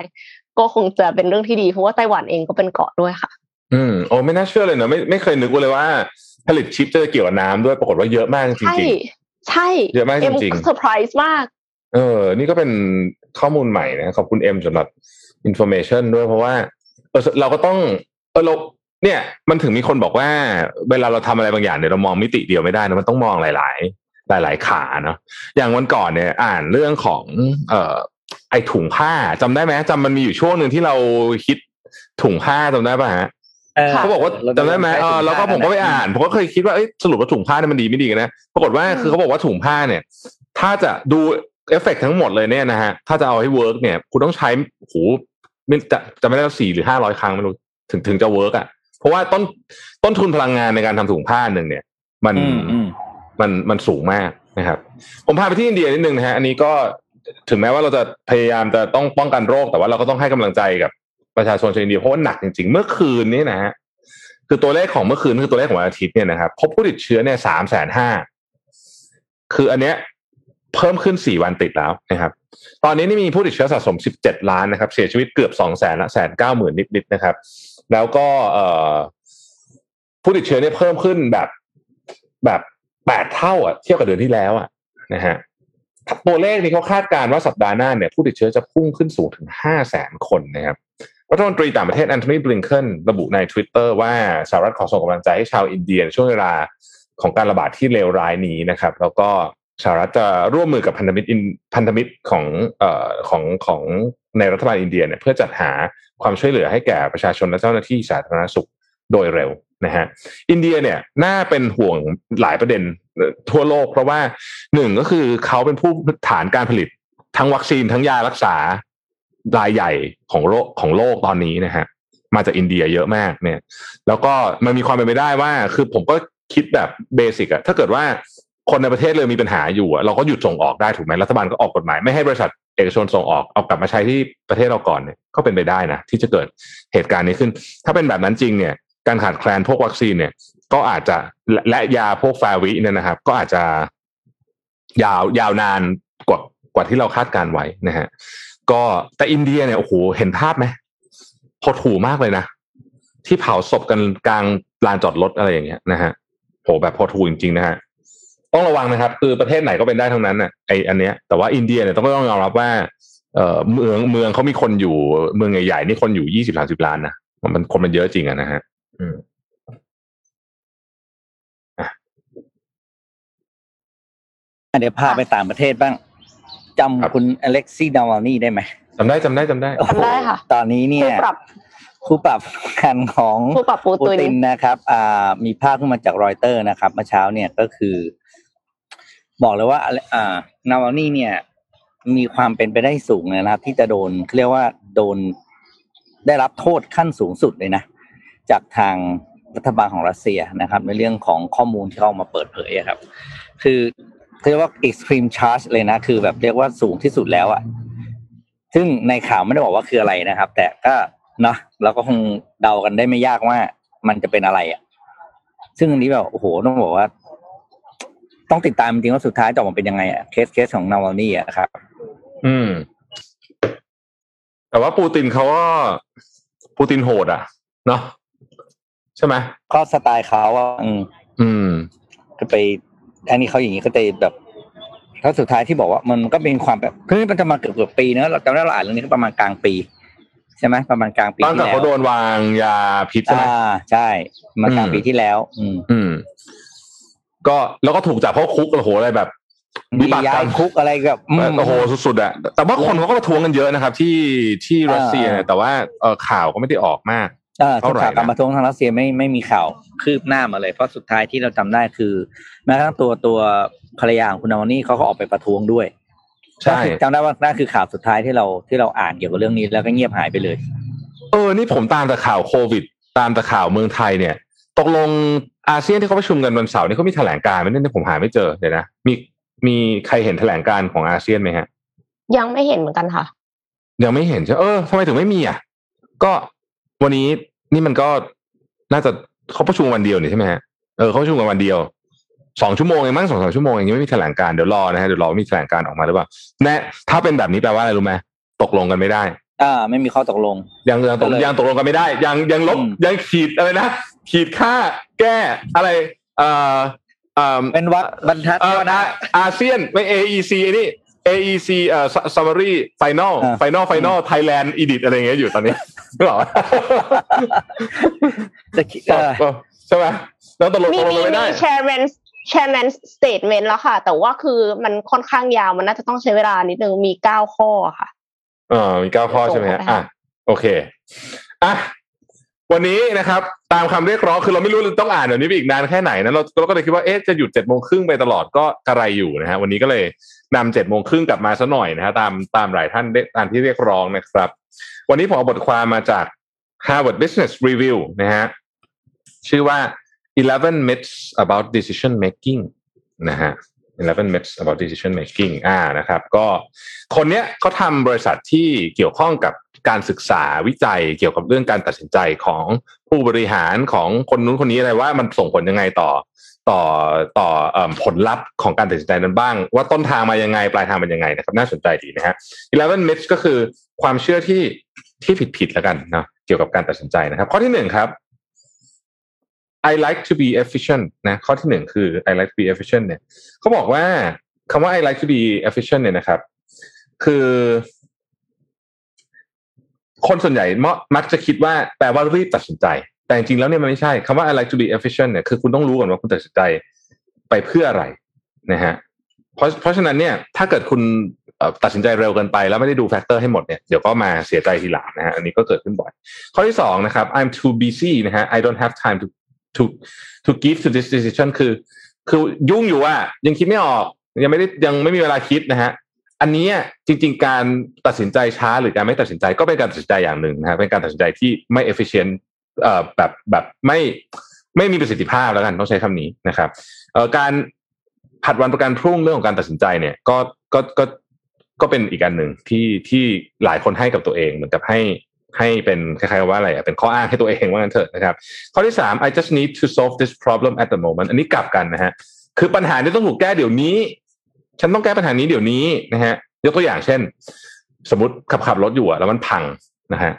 ก็คงจะเป็นเรื่องที่ดีเพราะว่าไต้หวันเองก็เป็นเกาะด้วยค่ะ อืมโอ้ไม่น่าเชื่อเลยเนอะไม่ไม่เคยนึกเลยว่า ผลิตชิปจะเกี่ยวกับน้ำด้วยปรากฏว่าเยอะมากจริงใช่ๆใช่เยอะมากจริงๆเอ็มเซอร์ไพรส์มากเออ นี่ก็เป็นข้อมูลใหม่นะขอบคุณเอ็มสำหรับ information ด้วยเพราะว่าเออเราก็ต้องเออเรา เนี่ยมันถึงมีคนบอกว่า เวลาเราทำอะไรบางอย่างเนี่ยเรามองมิติเดียวไม่ได้นะมันต้องมองหลาย ๆ หลาย ๆ ขาเนาะอย่างวันก่อนเนี่ย อ่านเรื่องของ เอ่อไอถุงผ้าจำได้ไหมจำมันมีอยู่ช่วงหนึ่งที่เราคิดถุงผ้าจำได้ป่ะฮะเขาบอกว่าจำได้ไหมเออแล้วก็ผมก็ไปอ่านผมก็เคยคิดว่าเอ้ยสรุปว่าถุงผ้าเนี่ยมันดีไม่ดีกันนะปรากฏว่าอืมคือเขาบอกว่าถุงผ้าเนี่ย ถ้าจะดูเอฟเฟกต์ทั้งหมดเลยเนี่ยนะฮะถ้าจะเอาให้ work เนี่ย คุณต้องใช้โหไม่จะจะไม่ได้สี่หรือห้าร้อยครั้งไม่รู้ถึงถึงจะ work อะ เพราะว่าต้นต้นทุนพลังงานในการทำถุงผ้าหนึ่งเนี่ย มันอืมอืมมันมันสูงมากนะครับ ผมพาไปที่อินเดียนิดนึงนะฮะอันนี้ก็ถึงแม้ว่าเราจะพยายามจะต้องป้องกันโรค แต่ว่าเราก็ต้องให้กำลังใจกับประชาชนชาวอินเดียเพราะว่าหนักจริง ๆ เมื่อคืนนี้นะฮะคือตัวเลขของเมื่อคืนคือตัวเลขของวันอาทิตย์เนี่ยนะครับพบผู้ติดเชื้อเนี่ยสามแสนห้าคืออันเนี้ยเพิ่มขึ้นสี่วันติดแล้วนะครับ ตอนนี้นี่มีผู้ติดเชื้อสะสมสิบเจ็ดล้านนะครับ เสียชีวิตเกือบสองแสนละแสนเก้าหมื่นนิดๆนะครับ แล้วก็ผู้ติดเชื้อเนี่ยเพิ่มขึ้นแบบแบบแปดเท่าอะเทียบกับเดือนที่แล้วอะนะฮะตัวเลขนี้เขาคาดการณ์ว่าสัปดาห์หน้าเนี่ยผู้ติดเชื้อจะพุ่งขึ้นสูงถึงห้าแสนคนนะครับรัฐมนตรีต่างประเทศแอนโทนีบลิงเคนระบุใน Twitter ว่าสหรัฐขอส่งกำลังใจให้ชาวอินเดียช่วงเวลาของการระบาดที่เลวร้ายนี้นะครับ แล้วก็สหรัฐจะร่วมมือกับพันธมิตรพันธมิตรของเอ่อของของในรัฐบาลอินเดียเนี่ยเพื่อจัดหา ความช่วยเหลือให้แก่ประชาชนและเจ้าหน้าที่สาธารณสุขโดยเร็วนะฮะอินเดียเนี่ยน่าเป็นห่วงหลายประเด็นทั่วโลก เพราะว่าหนึ่งก็คือเขาเป็นผู้ฐานการผลิตทั้งวัคซีนทั้งยารักษารายใหญ่ของโลกของโลกตอนนี้นะฮะมาจากอินเดียเยอะมากเนี่ย แล้วก็มันมีความเป็นไปได้ว่า คือผมก็คิดแบบ basic อะถ้าเกิดว่าคนในประเทศเลยมีปัญหาอยู่เราก็หยุดส่งออกได้ถูกไหมรัฐบาลก็ออกกฎหมาย ไม่ให้บริษัท เอกชนส่งออกเอากลับมาใช้ที่ประเทศเราก่อนเนี่ยก็เป็นไปได้นะที่จะเกิดเหตุการณ์นี้ขึ้น ถ้าเป็นแบบนั้นจริงเนี่ยการขาดแคลนพวกวัคซีนเนี่ย ก็อาจจะและและยาพวกฟาวิเนี่ยนะครับ ก็อาจจะยาวยาวนานกว่ากว่าที่เราคาดการไว้นะฮะก็แต่อินเดียเนี่ยโอ้โหเห็นภาพไหมหดหูมากเลยนะ ที่เผาศพกันกลางลานจอดรถอะไรอย่างเงี้ยนะฮะโหแบบหดหูจริงๆนะฮะ ต้องระวังนะครับ คือประเทศไหนก็เป็นได้ทั้งนั้นน่ะไออันเนี้ยแต่ว่าอินเดียเนี่ยต้องต้องยอมรับว่าเอ่อเมืองเมืองเขามีคนอยู่เมืองใหญ่ๆนี่คนอยู่ยี่สิบสามสิบล้านนะมันคนมันเยอะจริงอะนะฮะอืมเดี๋ยวพาไปต่างประเทศบ้างจำคุณอเล็กซี่ดาวานี่ได้ไหมจำได้จำได้จำได้จำได้ค่ะ ตอนนี้เนี่ยผู้ปรับคู่ปรับกันของผู้ปรับปูปูตุนตินนะครับ อ่า มีภาพขึ้นมาจากรอยเตอร์นะครับเมื่อเช้าเนี่ยก็คือ บอกเลยว่าอ่านาวานี่เนี่ย มีความเป็นไปได้สูงนะครับ ที่จะโดนเรียกว่าโดนได้รับโทษขั้นสูงสุดเลยนะ จากทางรัฐบาลของรัสเซียนะครับ ในเรื่องของข้อมูลที่เขาเอามาเปิดเผยครับ คือเรียกว่า extreme charge เลยนะ คือแบบเรียกว่าสูงที่สุดแล้วอะซึ่งในข่าวไม่ได้บอกว่าคืออะไรนะครับ แต่ก็เนาะเราก็คงเดากันได้ไม่ยากว่ามันจะเป็นอะไรอะซึ่งอันนี้แบบโอ้โหต้องบอกว่า ต้องติดตามจริงๆว่าสุดท้ายจะออกมาเป็นยังไงอะเคสเคสของนาวานี่อะครับ อืม แต่ว่าปูตินเขาก็ปูตินโหดอะ เนาะใช่ไหมก็สไตล์เขาอะอืม อืมก็ไปอันนี้เขาอย่างนี้ก็จะแบบถ้าสุดท้ายที่บอกว่ามันก็เป็นความแบบคือมันจะมาเกือบเกือบปีเนอะเราจำได้เราอ่านเรื่องนี้ก็ประมาณกลางปี ใช่ไหมประมาณกลางปีตั้งที่แต่แล้วเขาโดนวางยาพิษใช่ไหมอ่าใช่ มากลางอืมปีที่แล้ว อืม อืม ก็แล้วก็ถูกจับเข้าคุกโอ้โหอะไรแบบมีวิบากย้ากรยรมคุกอะไรกับอืมโอ้โหสุดๆอะแต่ว่าคนเขาก็ประท้วงกันเยอะนะครับ ที่ที่รัสเซียเนี่ยแต่ว่าเออข่าวก็ไม่ได้ออกมากเออเท่าทุกไหร่ข่าวนะการประท้วงทางรัสเซียไม่ไม่มีข่าวคืบหน้ามาเลย เพราะสุดท้ายที่เราจำได้คือแม้กระทั่งตัวตัวภรรยาของคุณนาวานี่เขาก็ออกไปประท้วงด้วยใช่จำได้ว่านั่นคือข่าวสุดท้ายที่เราที่เราอ่านเกี่ยวกับเรื่องนี้แล้วก็เงียบหายไปเลย เออนี่ผมตามแต่ข่าวโควิด ตามแต่ข่าวเมืองไทยเนี่ย ตกลงอาเซียนที่เขาประชุมกันวันเสาร์นี่เขามีแถลงการณ์ไหมเนี่ยผมหาไม่เจอเดี๋ยวนะมีมีใครเห็นแถลงการณ์ของอาเซียนไหมฮะ ยังไม่เห็นเหมือนกันค่ะ ยังไม่เห็นใช่เออทำไมถึงไม่มีอะ ก็วันนี้นี่มันก็น่าจะเขาประชุมวันเดียวนี่ใช่ไหมฮะเออเขาประชุมกันวันเดียวสองชั่วโมงเองมั้งสองสามชั่วโมงเองยังไม่มีแถลงการณ์เดี๋ยวรอนะฮะเดี๋ยวรอว่ามีแถลงการณ์ออกมาหรือเปล่าแน่ถ้าเป็นแบบนี้แปลว่าอะไรรู้ไหมตกลงกันไม่ได้อ่าไม่มีข้อตกลง ยังยังตกก็เลยยังตกลงกันไม่ได้ ยังยังลบอืมยังขีดอะไรนะ ขีดค่าแก้อะไรเอ่อเอ่อเป็นวัดบรรทัดเอ่อว่านะอาเซียนไม่ AEC ไอ้นี่ AEC เอ่อ summary final อ่า final final Thailand edit อะไรอย่างเงี้ยอยู่ตอนนี้ไม่หรอจะคิดเออใช่ไหมแล้วตกลงมีตกลงมีกันไม่มีได้แชร์แมนChairman Statement แล้วค่ะ แต่ว่าคือมันค่อนข้างยาวมันน่าจะต้องใช้เวลานิดนึงมีเก้าข้อค่ะอ่ามีเก้าข้อใช่ไหมฮะอะโอเคอะ วันนี้นะครับ ตามคำเรียกร้องคือเราไม่รู้ต้องอ่านเดี๋ยวนี้ไปอีกนานแค่ไหนนะเราเราก็เลยคิดว่าเอ๊ะจะหยุดเจ็ดโมงครึ่งไปตลอดก็กระไรอยู่นะฮะวันนี้ก็เลยนำเจ็ดโมงครึ่งกลับมาซะหน่อยนะฮะตามตามหลายท่านได้ตามที่เรียกร้องนะครับ วันนี้ผมเอาบทความมาจาก Harvard Business Review นะฮะชื่อว่า 11 myths about decision making นะฮะ11 myths about decision making อ่านะครับ ก็คนเนี้ยเขาทำบริษัทที่เกี่ยวข้องกับ การศึกษาวิจัยเกี่ยวกับเรื่องการตัดสินใจของผู้บริหารของคนนู้นคนนี้อะไรว่ามันส่งผลยังไงต่อต่อต่อเอิ่มผลลัพธ์ของการตัดสินใจนั้นบ้าง ว่าต้นทางมายังไงปลายทางเป็นยังไงนะครับน่าสนใจดีนะฮะ11 myths ก็คือความเชื่อที่ที่ผิดผิดๆแล้วกันนะเกี่ยวกับการตัดสินใจนะครับ ข้อที่หนึ่งครับ I like to be efficient นะข้อที่หนึ่งคือ I like to be efficient เนี่ยเขาบอกว่าคำว่า I like to be efficient เนี่ยนะครับ คือ คนส่วนใหญ่มักจะคิดว่าแปลว่ารีบตัดสินใจ แต่จริงๆแล้วเนี่ยมันไม่ใช่คำว่า I like to be efficient เนี่ยคือคุณต้องรู้ก่อนว่าคุณตัดสินใจไปเพื่ออะไรนะฮะเพราะเพราะฉะนั้นเนี่ยถ้าเกิดคุณตัดสินใจเร็วเกินไปแล้วไม่ได้ดูแฟกเตอร์ให้หมดเนี่ยเดี๋ยวก็มาเสียใจทีหลังนะฮะอันนี้ก็เกิดขึ้นบ่อย ข้อที่สองนะครับ I'm too busy นะฮะ I don't have time to to to give to this decision คือ คือยุ่งอยู่อะยังคิดไม่ออก ยังไม่ได้ยังไม่มีเวลาคิดนะฮะ อันนี้จริง ๆ การตัดสินใจช้าหรือการไม่ตัดสินใจก็เป็นการตัดสินใจอย่างหนึ่งนะฮะเป็นการตัดสินใจที่ไม่ efficient เอ่อแบบแบบไม่ไม่มีประสิทธิภาพแล้วกันต้องใช้คำนี้นะครับการผัดวันประกันพรุ่งเรื่องของการตัดสินใจเนี่ยก็ก็ก็ก็เป็นอีกอันหนึ่งที่ที่หลายคนให้กับตัวเองเหมือนกับให้ให้เป็นคล้ายๆว่าอะไรอะเป็นข้ออ้างให้ตัวเองว่างั้นเถอะนะครับ ข้อที่สาม I just need to solve this problem at the moment อันนี้กลับกันนะฮะคือปัญหานี้ต้องถูกแก้เดี๋ยวนี้ ฉันต้องแก้ปัญหานี้เดี๋ยวนี้นะฮะยกตัวอย่างเช่น สมมติขับขับรถอยู่อะแล้วมันพังนะฮะ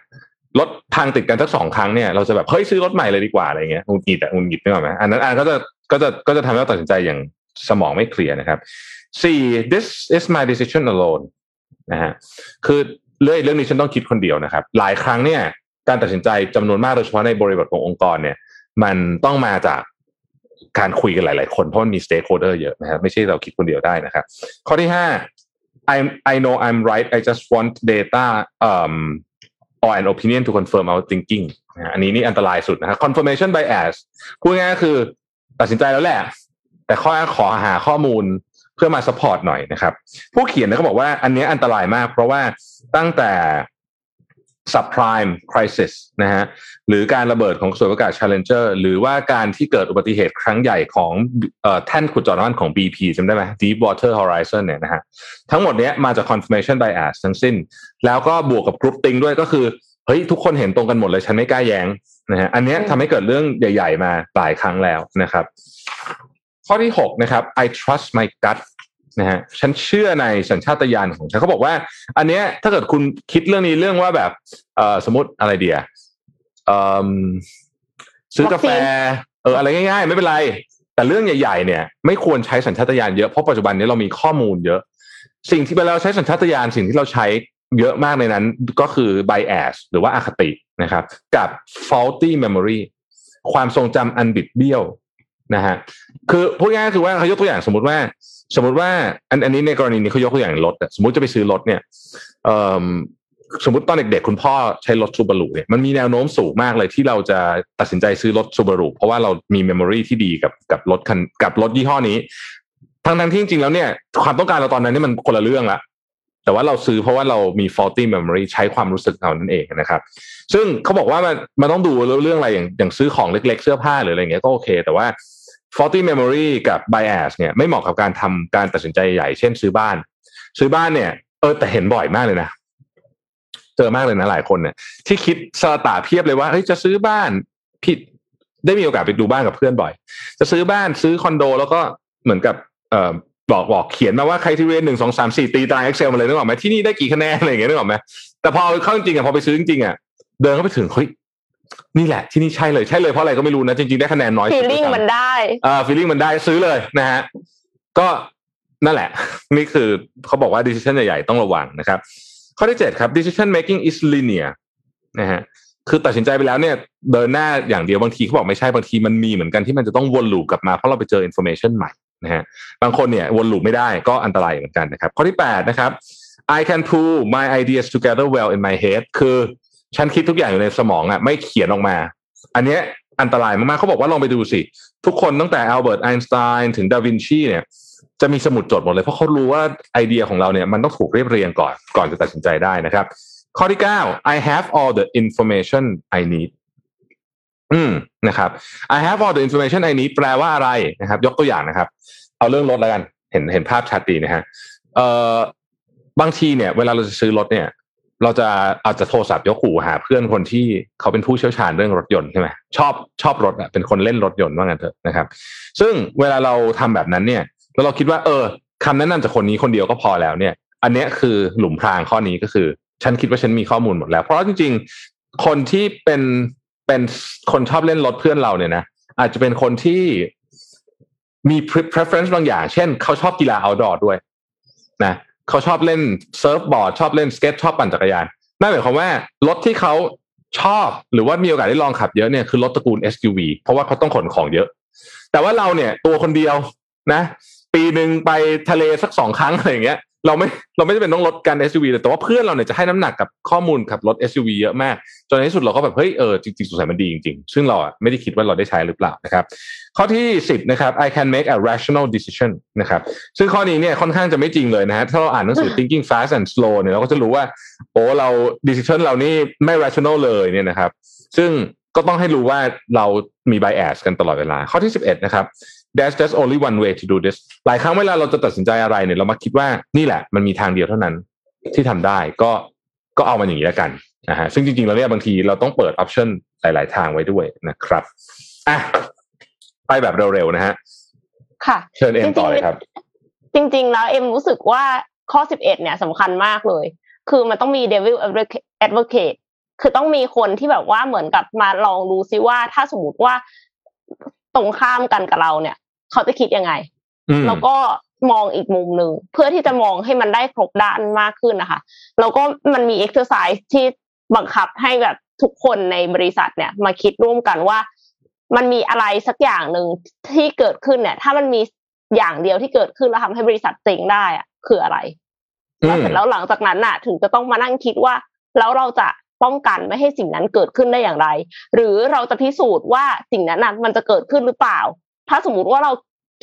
รถพังติดกันสักสองครั้งเนี่ยเราจะแบบเฮ้ยซื้อรถใหม่เลยดีกว่าอะไรเงี้ยงุนงิดอะงุนงิดไม่หรอกไหมอันนั้นอันก็จะก็จะก็จะทำให้เราตัดสินใจอย่างสมองไม่เคลียร์นะครับสี่ this is my decision alone นะฮะคือเรื่องเรื่องนี้ฉันต้องคิดคนเดียวนะครับ หลายครั้งเนี่ยการตัดสินใจจำนวนมากโดยเฉพาะในบริบทขององค์กรเนี่ย มันต้องมาจาก การคุยกันหลาย ๆ คนเพราะมันมี stakeholder เยอะนะครับไม่ใช่เราคิดคนเดียวได้นะครับ ข้อที่ห้า I I know I'm right I just want data um or an opinion to confirm our thinking นะฮะอันนี้นี่อันตรายสุดนะครับ confirmation bias พูดง่ายๆคือตัดสินใจแล้วแหละ แต่ข้อขอหาข้อมูลเพื่อมา support หน่อยนะครับ ผู้เขียนเนี่ยเขาบอกว่าอันนี้อันตรายมาก เพราะว่าตั้งแต่ subprime crisis นะฮะหรือการระเบิดของสวนอากาศ Challenger หรือว่าการที่เกิดอุบัติเหตุครั้งใหญ่ของแท่นขุดเจาะน้ำมันของ BP จำได้ไหม Deepwater Horizon เนี่ยนะฮะทั้งหมดเนี้ยมาจาก confirmation bias ทั้งสิ้น แล้วก็บวกกับ grouping ด้วยก็คือเฮ้ยทุกคนเห็นตรงกันหมดเลยฉันไม่กล้าแย้งนะฮะอันเนี้ยทำให้เกิดเรื่องใหญ่ ๆ มาหลายครั้งแล้วนะครับ ข้อที่หกนะครับ I trust my gut นะฮะฉันเชื่อในสัญชาตญาณของฉันเขาบอกว่า อันเนี้ยถ้าเกิดคุณคิดเรื่องนี้เรื่องว่าแบบเอ่อสมมติอะไรเดียเอ่อซื้อกาแฟเอออะไรง่ายๆ ไม่เป็นไร แต่เรื่องใหญ่ๆเนี่ย ไม่ควรใช้สัญชาตญาณเยอะเพราะปัจจุบันนี้เรามีข้อมูลเยอะ สิ่งที่เวลาเราใช้สัญชาตญาณสิ่งที่เราใช้เยอะมากในนั้นก็คือ bias หรือว่าอคตินะครับ กับ faulty memory ความทรงจำอันบิดเบี้ยว นะฮะคือพูดง่ายๆคือว่าเขายกตัวอย่างสมมติว่า สมมติว่า อันอันนี้ในกรณีนี้เขายกตัวอย่างรถสมมติจะไปซื้อรถเนี่ยเอ่อสมมติตอนเด็กๆคุณพ่อใช้รถซูบารุเนี่ยมันมีแนวโน้มสูงมากเลยที่เราจะตัดสินใจซื้อรถซูบารุเพราะว่าเรามีเมมโมรีที่ดีกับกับรถคันกับรถยี่ห้อนี้ทั้งทั้งที่จริงๆแล้วเนี่ยความต้องการเราตอนนั้นนี่มันคนละเรื่องละ แต่ว่าเราซื้อเพราะว่าเรามี faulty memory ใช้ความรู้สึกเรานั่นเองนะครับ ซึ่งเขาบอกว่ามันมันต้องดูเรื่องอะไรอย่างอย่างซื้อของเล็กๆ เสื้อผ้าหรืออะไรเงี้ยก็โอเค แต่ว่า faulty memory กับ bias เนี่ยไม่เหมาะกับการทำการตัดสินใจใหญ่ เช่นซื้อบ้าน ซื้อบ้านเนี่ยเออแต่เห็นบ่อยมากเลยนะ เจอมากเลยนะหลายคนเนี่ยที่คิดสตาเพียบเลยว่าเฮ้ยจะซื้อบ้านผิดได้มีโอกาสไปดูบ้านกับเพื่อนบ่อย จะซื้อบ้านซื้อคอนโด แล้วก็เหมือนกับเอ่อ บอกบอกเขียนมาว่าใครที่เรียนหนึ่งสองสามสี่ตีตาราง Excel มาเลยนึกออกไหมที่นี่ได้กี่คะแนนอะไรอย่างเงี้ยนึกออกไหมแต่พอเข้าจริงๆอะพอไปซื้อจริงๆอะเดินเข้าไปถึงเฮ้ยนี่แหละที่นี่ใช่เลยใช่เลยเพราะอะไรก็ไม่รู้นะจริงๆได้คะแนนน้อยสุด feeling ด้วยซ้ำมันได้อ่า feeling มันได้ซื้อเลยนะฮะก็นั่นแหละ นี่คือเขาบอกว่า decision ใหญ่ๆต้องระวังนะครับ ข้อที่เจ็ดครับ decision making is linear นะฮะคือตัดสินใจไปแล้วเนี่ย เดินหน้าอย่างเดียวบางทีเขาบอกไม่ใช่บางทีมันมีเหมือนกันที่มันจะต้องวนลูปกลับมาเพราะเราไปเจอ information ใหม่ นะฮะบางคนเนี่ยวนลูปไม่ได้ก็อันตรายเหมือนกันนะครับ ข้อที่แปดนะครับ I can pull my ideas together well in my head คือฉันคิดทุกอย่างอยู่ในสมองอะไม่เขียนออกมา อันเนี้ยอันตรายมากๆเขาบอกว่าลองไปดูสิ ทุกคนตั้งแต่อัลเบิร์ตไอน์สไตน์ถึงดาวินชีเนี่ยจะมีสมุดจดหมดเลย เพราะเขารู้ว่าไอเดียของเราเนี่ยมันต้องถูกเรียบเรียงก่อนก่อนจะตัดสินใจได้นะครับ ข้อที่เก้า I have all the information I need อืมนะครับ I have all the information I need แปลว่าอะไรนะครับ ยกตัวอย่างนะครับ เอาเรื่องรถแล้วกัน เห็นเห็นภาพชัดดีนะฮะเอ่อบางทีเนี่ย เวลาเราจะซื้อรถเนี่ย เราจะอาจจะโทรศัพท์ยกหูหาเพื่อนคนที่เขาเป็นผู้เชี่ยวชาญเรื่องรถยนต์ใช่ไหมชอบชอบรถอะเป็นคนเล่นรถยนต์ว่างั้นเถอะนะครับ ซึ่งเวลาเราทำแบบนั้นเนี่ย แล้วเราคิดว่า เออคำแนะนำจากคนนี้คนเดียวก็พอแล้วเนี่ย อันนี้คือหลุมพรางข้อนี้ก็คือ ฉันคิดว่าฉันมีข้อมูลหมดแล้ว เพราะจริง ๆ คนที่เป็น เป็นคนชอบเล่นรถเพื่อนเราเนี่ยนะอาจจะเป็นคนที่มี preference บางอย่าง เช่น เขาชอบกีฬา outdoor ด้วยนะเขาชอบเล่นเซิร์ฟบอร์ดชอบเล่นสเก็ตชอบปั่นจักรยานนั่นหมายความว่ารถที่เขาชอบหรือว่ามีโอกาสได้ลองขับเยอะเนี่ยคือรถตระกูล SUV เพราะว่าเขาต้องขนของเยอะ แต่ว่าเราเนี่ยตัวคนเดียวนะ ปีหนึ่งไปทะเลสักสองครั้งอะไรอย่างเงี้ย เราไม่เราไม่จำเป็นต้องลดการ SUV เลยแต่ว่าเพื่อนเราเนี่ยจะให้น้ำหนักกับข้อมูลขับรถ SUV เยอะมาก จนในที่สุดเราก็แบบเฮ้ยเออจริงๆสงสัยมันดีจริงๆ ซึ่งเราอะไม่ได้คิดว่าเราได้ใช้หรือเปล่านะครับ ข้อที่สิบนะครับ I can make a rational decision นะครับ ซึ่งข้อนี้เนี่ยค่อนข้างจะไม่จริงเลยนะฮะถ้าเราอ่านหนังสือ thinking fast and slow เนี่ยเราก็จะรู้ว่าโอ้เรา decision เรานี่ไม่ rational เลยเนี่ยนะครับ ซึ่งก็ต้องให้รู้ว่าเรามี bias กันตลอดเวลา ข้อที่สิบเอ็ดนะครับ there's just only one way to do this หลายครั้งเวลาเราจะตัดสินใจอะไรเนี่ยเรามาคิดว่านี่แหละ มันมีทางเดียวเท่านั้นที่ทำได้ก็ก็เอามันอย่างนี้แล้วกันนะฮะซึ่งจริงๆแล้วเนี่ยบางทีเราต้องเปิดออปชันหลาย ๆ ทางไว้ด้วยนะครับอะไปแบบเร็วๆนะฮะค่ะเชิญเอ็มต่อเลยครับ จริง ๆ แล้วเอ็มรู้สึกว่าข้อสิบเอ็ดเนี่ยสำคัญมากเลย คือมันต้องมี devil advocate คือต้องมีคนที่แบบว่าเหมือนกับมาลองดูซิว่าถ้าสมมติว่าตรงข้ามกันกับเราเนี่ย เขาจะคิดยังไงอืมแล้วก็มองอีกมุมหนึ่งเพื่อที่จะมองให้มันได้ครบด้านมากขึ้นนะคะ แล้วก็มันมีเอ็กซ์ s ซ s e ที่บังคับให้แบบทุกคนในบริษัทเนี่ย มาคิดร่วมกันว่า มันมีอะไรสักอย่างหนึ่งที่เกิดขึ้นเนี่ย ถ้ามันมีอย่างเดียวที่เกิดขึ้นแล้วทำให้บริษัทเจ๊งได้อะคืออะไรอืมแล้วเสร็จแล้วหลังจากนั้นน่ะ ถึงจะต้องมานั่งคิดว่า แล้วเราจะป้องกันไม่ให้สิ่งนั้นเกิดขึ้นได้อย่างไร หรือเราจะพิสูจน์ว่าสิ่งนั้นน่ะมันจะเกิดขึ้นหรือเปล่า ถ้าสมมุติว่าเรา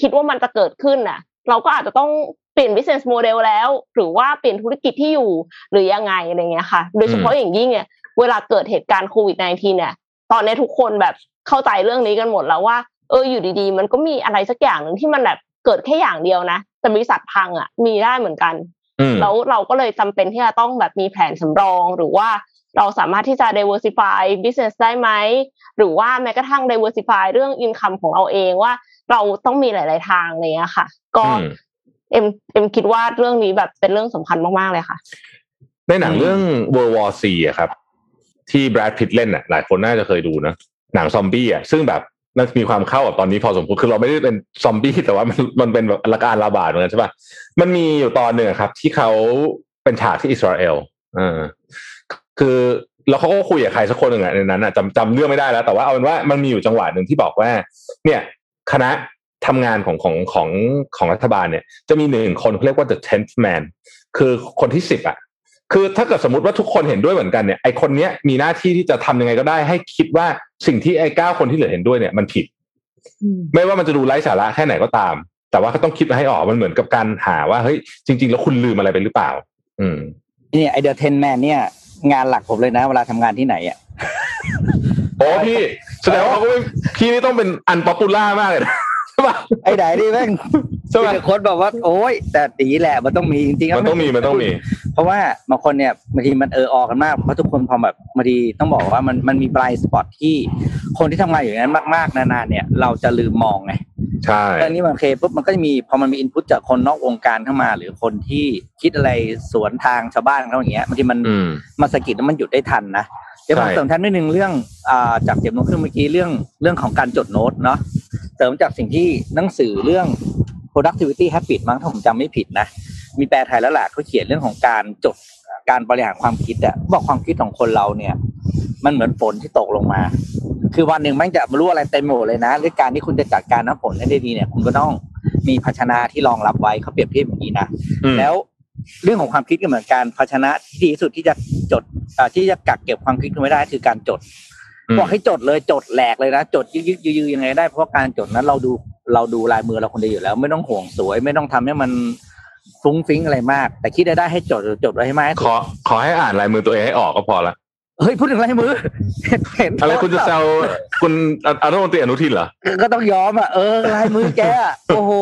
คิดว่ามันจะเกิดขึ้นน่ะ เราก็อาจจะต้องเปลี่ยน business model แล้ว หรือว่าเปลี่ยนธุรกิจที่อยู่หรือยังไงอะไรเงี้ยค่ะ โดยเฉพาะอย่างยิ่งเนี่ยเวลาเกิดเหตุการณ์โควิด -19 เนี่ย ตอนนี้ทุกคนแบบเข้าใจเรื่องนี้กันหมดแล้วว่า เอออยู่ดีๆ มันก็มีอะไรสักอย่างหนึ่งที่มันแบบเกิดแค่อย่างเดียวนะแต่บริษัทพังอะมีได้เหมือนกันอืมแล้วเราก็เลยจำเป็นที่จะต้องแบบมีแผนสำรองหรือว่า เราสามารถที่จะ diversify business ได้ไหม หรือว่าแม้กระทั่ง diversify เรื่อง income ของเราเองว่า เราต้องมีหลาย ๆ ทางอะไรเลยค่ะ ก็อืมเอ็มเอ็มคิดว่าเรื่องนี้แบบเป็นเรื่องสำคัญมาก ๆ เลยค่ะ ในหนังเรื่อง World War Z อะครับ ที่แบรดพิตเล่นอะหลายคนน่าจะเคยดูนะหนังซอมบี้อะซึ่งแบบมันมีความเข้ากับตอนนี้พอสมควรคือเราไม่ได้เป็นซอมบี้แต่ว่ามันมันเป็นแบบอาการระบาดเหมือนกันใช่ป่ะมันมีอยู่ตอนหนึ่งอะครับ ที่เขาเป็นฉากที่อิสราเอลเออ คือแล้วเขาก็คุยกับใครสักคนหนึ่งอะในนั้นอะจำจำเรื่องไม่ได้แล้ว แต่ว่าเอาเป็นว่ามันมีอยู่จังหวะหนึ่งที่บอกว่า เนี่ยคณะทำงานของของของของรัฐบาลเนี่ย จะมีหนึ่งคนเขาเรียกว่า the tenth man คือคนที่สิบอะคือถ้าเกิดสมมติว่าทุกคนเห็นด้วยเหมือนกันเนี่ยไอคนเนี้ยมีหน้าที่ที่จะทำยังไงก็ได้ ให้คิดว่าสิ่งที่ไอ้เก้าคนที่เหลือเห็นด้วยเนี่ยมันผิด ไม่ว่ามันจะดูไร้สาระแค่ไหนก็ตาม แต่ว่าก็ต้องคิดมาให้ออกมันเหมือนกับการหาว่าเฮ้ยจริง ๆ แล้วคุณลืมอะไรไปหรือเปล่า อืมเนี่ยไอเดอเทนแมนเนี่ย งานหลักผมเลยนะเวลาทำงานที่ไหนอะโอ้พี่แสดงว่าเขาก็ไม่พี่นี่ต้องเป็น unpopular มากเลยนะใช่ป่ะไอ้ไหนนี่แม่ง ใช่ไหมมีแต่คนบอกว่าโอ้ยแต่ตีแหละมันต้องมีจริงๆแล้วมันต้องมีมันต้องมี เพราะว่าบางคนเนี่ยบางทีมันเออออกกันมากเพราะทุกคนพอแบบบางทีต้องบอกว่ามันมันมี blind spot ที่คนที่ทำงานอยู่นั้นมากๆนานๆเนี่ย เราจะลืมมองไงใช่เรื่องนี้มันโอเคปุ๊บมันก็จะมีพอมันมี input จากคนนอกวงการเข้ามา หรือคนที่คิดอะไรสวนทางชาวบ้านเขาอย่างเงี้ยบางทีมันอืมมาสะกิดแล้วมันหยุดได้ทันนะเดี๋ยวผมใช่เสริมท่านนิดนึงเรื่องอ่าจากเจ็บโน้ตขึ้นเมื่อกี้เรื่องเรื่องของการจดโน้ตเนาะเสริมจากสิ่งที่หนังสือเรื่อง productivity habit มั้งถ้าผมจำไม่ผิดนะ มีแปลไทยแล้วแหละเขาเขียนเรื่องของการจดการบริหารความคิดอะบอกความคิดของคนเราเนี่ย มันเหมือนฝนที่ตกลงมา คือวันหนึ่งแม่งจะมารู้อะไรเต็มไปหมดเลยนะหรือการที่คุณจะจัดการน้ำฝนให้ได้ดีเนี่ย คุณก็ต้องมีภาชนะที่รองรับไว้เขาเปรียบเทียบอย่างนี้นะอืมแล้วเรื่องของความคิดก็เหมือนกันภาชนะที่ดีที่สุดที่จะจดเอ่อที่จะกักเก็บความคิดคุณไว้ได้คือการจดอืมบอกให้จดเลยจดแหลกเลยนะจดยึกๆยือๆยังไงได้เพราะว่าการจดนั้นเราดู เราดูลายมือเราคนเดียวอยู่แล้ว ไม่ต้องห่วงสวย ไม่ต้องทำให้มันฟุ้งฟิ้งอะไรมาก แต่คิดได้ได้ให้จดจดไว้ให้มากขอขอให้อ่านลายมือตัวเองให้ออกก็พอละ เฮ้ยพูดถึงลายมือเห็นอะไรคุณจะแซวคุณอนุมนตรีอนุทินเหรอก็ต้องยอมอะเออลายมือแกอะโอ้โห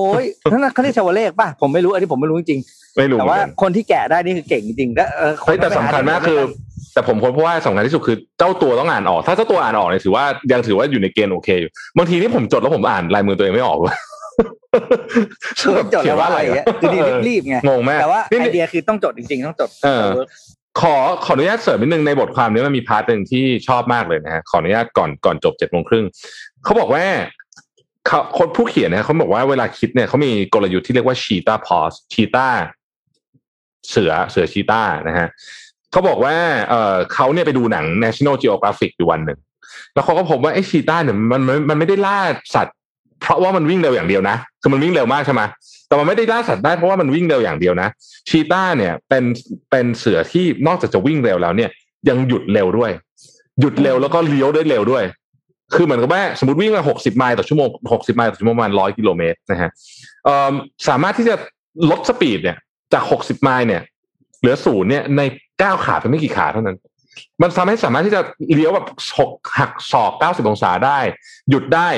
นั่นนะเขาเรียกชวเลขป่ะผมไม่รู้อันนี้ผมไม่รู้จริงไม่รู้ๆแต่เหมือว่านกันว่าคนที่แกะได้นี่คือเก่งจริงๆแล้วเออเฮ้ยแต่สำคัญมากคือ แต่ผมค้นเพราะว่าสำคัญที่สุดคือเจ้าตัวต้องอ่านออก ถ้าเจ้าตัวอ่านออกเนี่ยถือว่ายังถือว่าอยู่ในเกณฑ์โอเคอยู่บางทีนี่ผมจดแล้วผมอ่านลายมือตัวเองไม่ออกเลยคือจดแล้วว่าอะไรเงี้ยคือดีรีบๆไงงงมากแต่ว่านี่ไอเดียคือต้องจดจริงๆ ต้องจดเออ ขอขออนุญาตเสริมนิดนึงในบทความนี้มันมี part หนึ่งที่ชอบมากเลยนะฮะขออนุญาตก่อนก่อนจบเจ็ดโมงครึ่งเขาบอกว่าเขาคนผู้เขียนนี่ยเขาบอกว่าเวลาคิดเนี่ยเขามีกลยุทธ์ที่เรียกว่าชีตาพอสชีตาเสือเสือชีตานะฮะเขาบอกว่าเออเขาเนี่ยไปดูหนัง National Geographic อยู่วันหนึ่งแล้วเขาก็พบว่าไอ้ชีตาเนี่ยมันมันมันไม่ได้ล่าสัตว์ เพราะว่ามันวิ่งเร็วอย่างเดียวนะ คือมันวิ่งเร็วมากใช่ไหมแต่มันไม่ได้ล่าสัตว์ได้เพราะว่ามันวิ่งเร็วอย่างเดียวนะ ชีต้าเนี่ยเป็นเป็นเสือที่นอกจากจะวิ่งเร็วแล้วเนี่ย ยังหยุดเร็วด้วย หยุดเร็วแล้วก็เลี้ยวได้เร็วด้วย คือเหมือนกับว่าสมมติวิ่งมาหกสิบไมล์ต่อชั่วโมงหกสิบไมล์ต่อชั่วโมงประมาณร้อยกิโลเมตรนะฮะสามารถที่จะลดสปีดเนี่ย จากหกสิบไมล์เนี่ย เหลือศูนย์เนี่ยในก้าวขาไปไม่กี่ขาเท่านั้นมันทำให้สามารถที่จะเลี้ยวแบบหกหักศอกเก้าสิบองศาได้ หยุดได้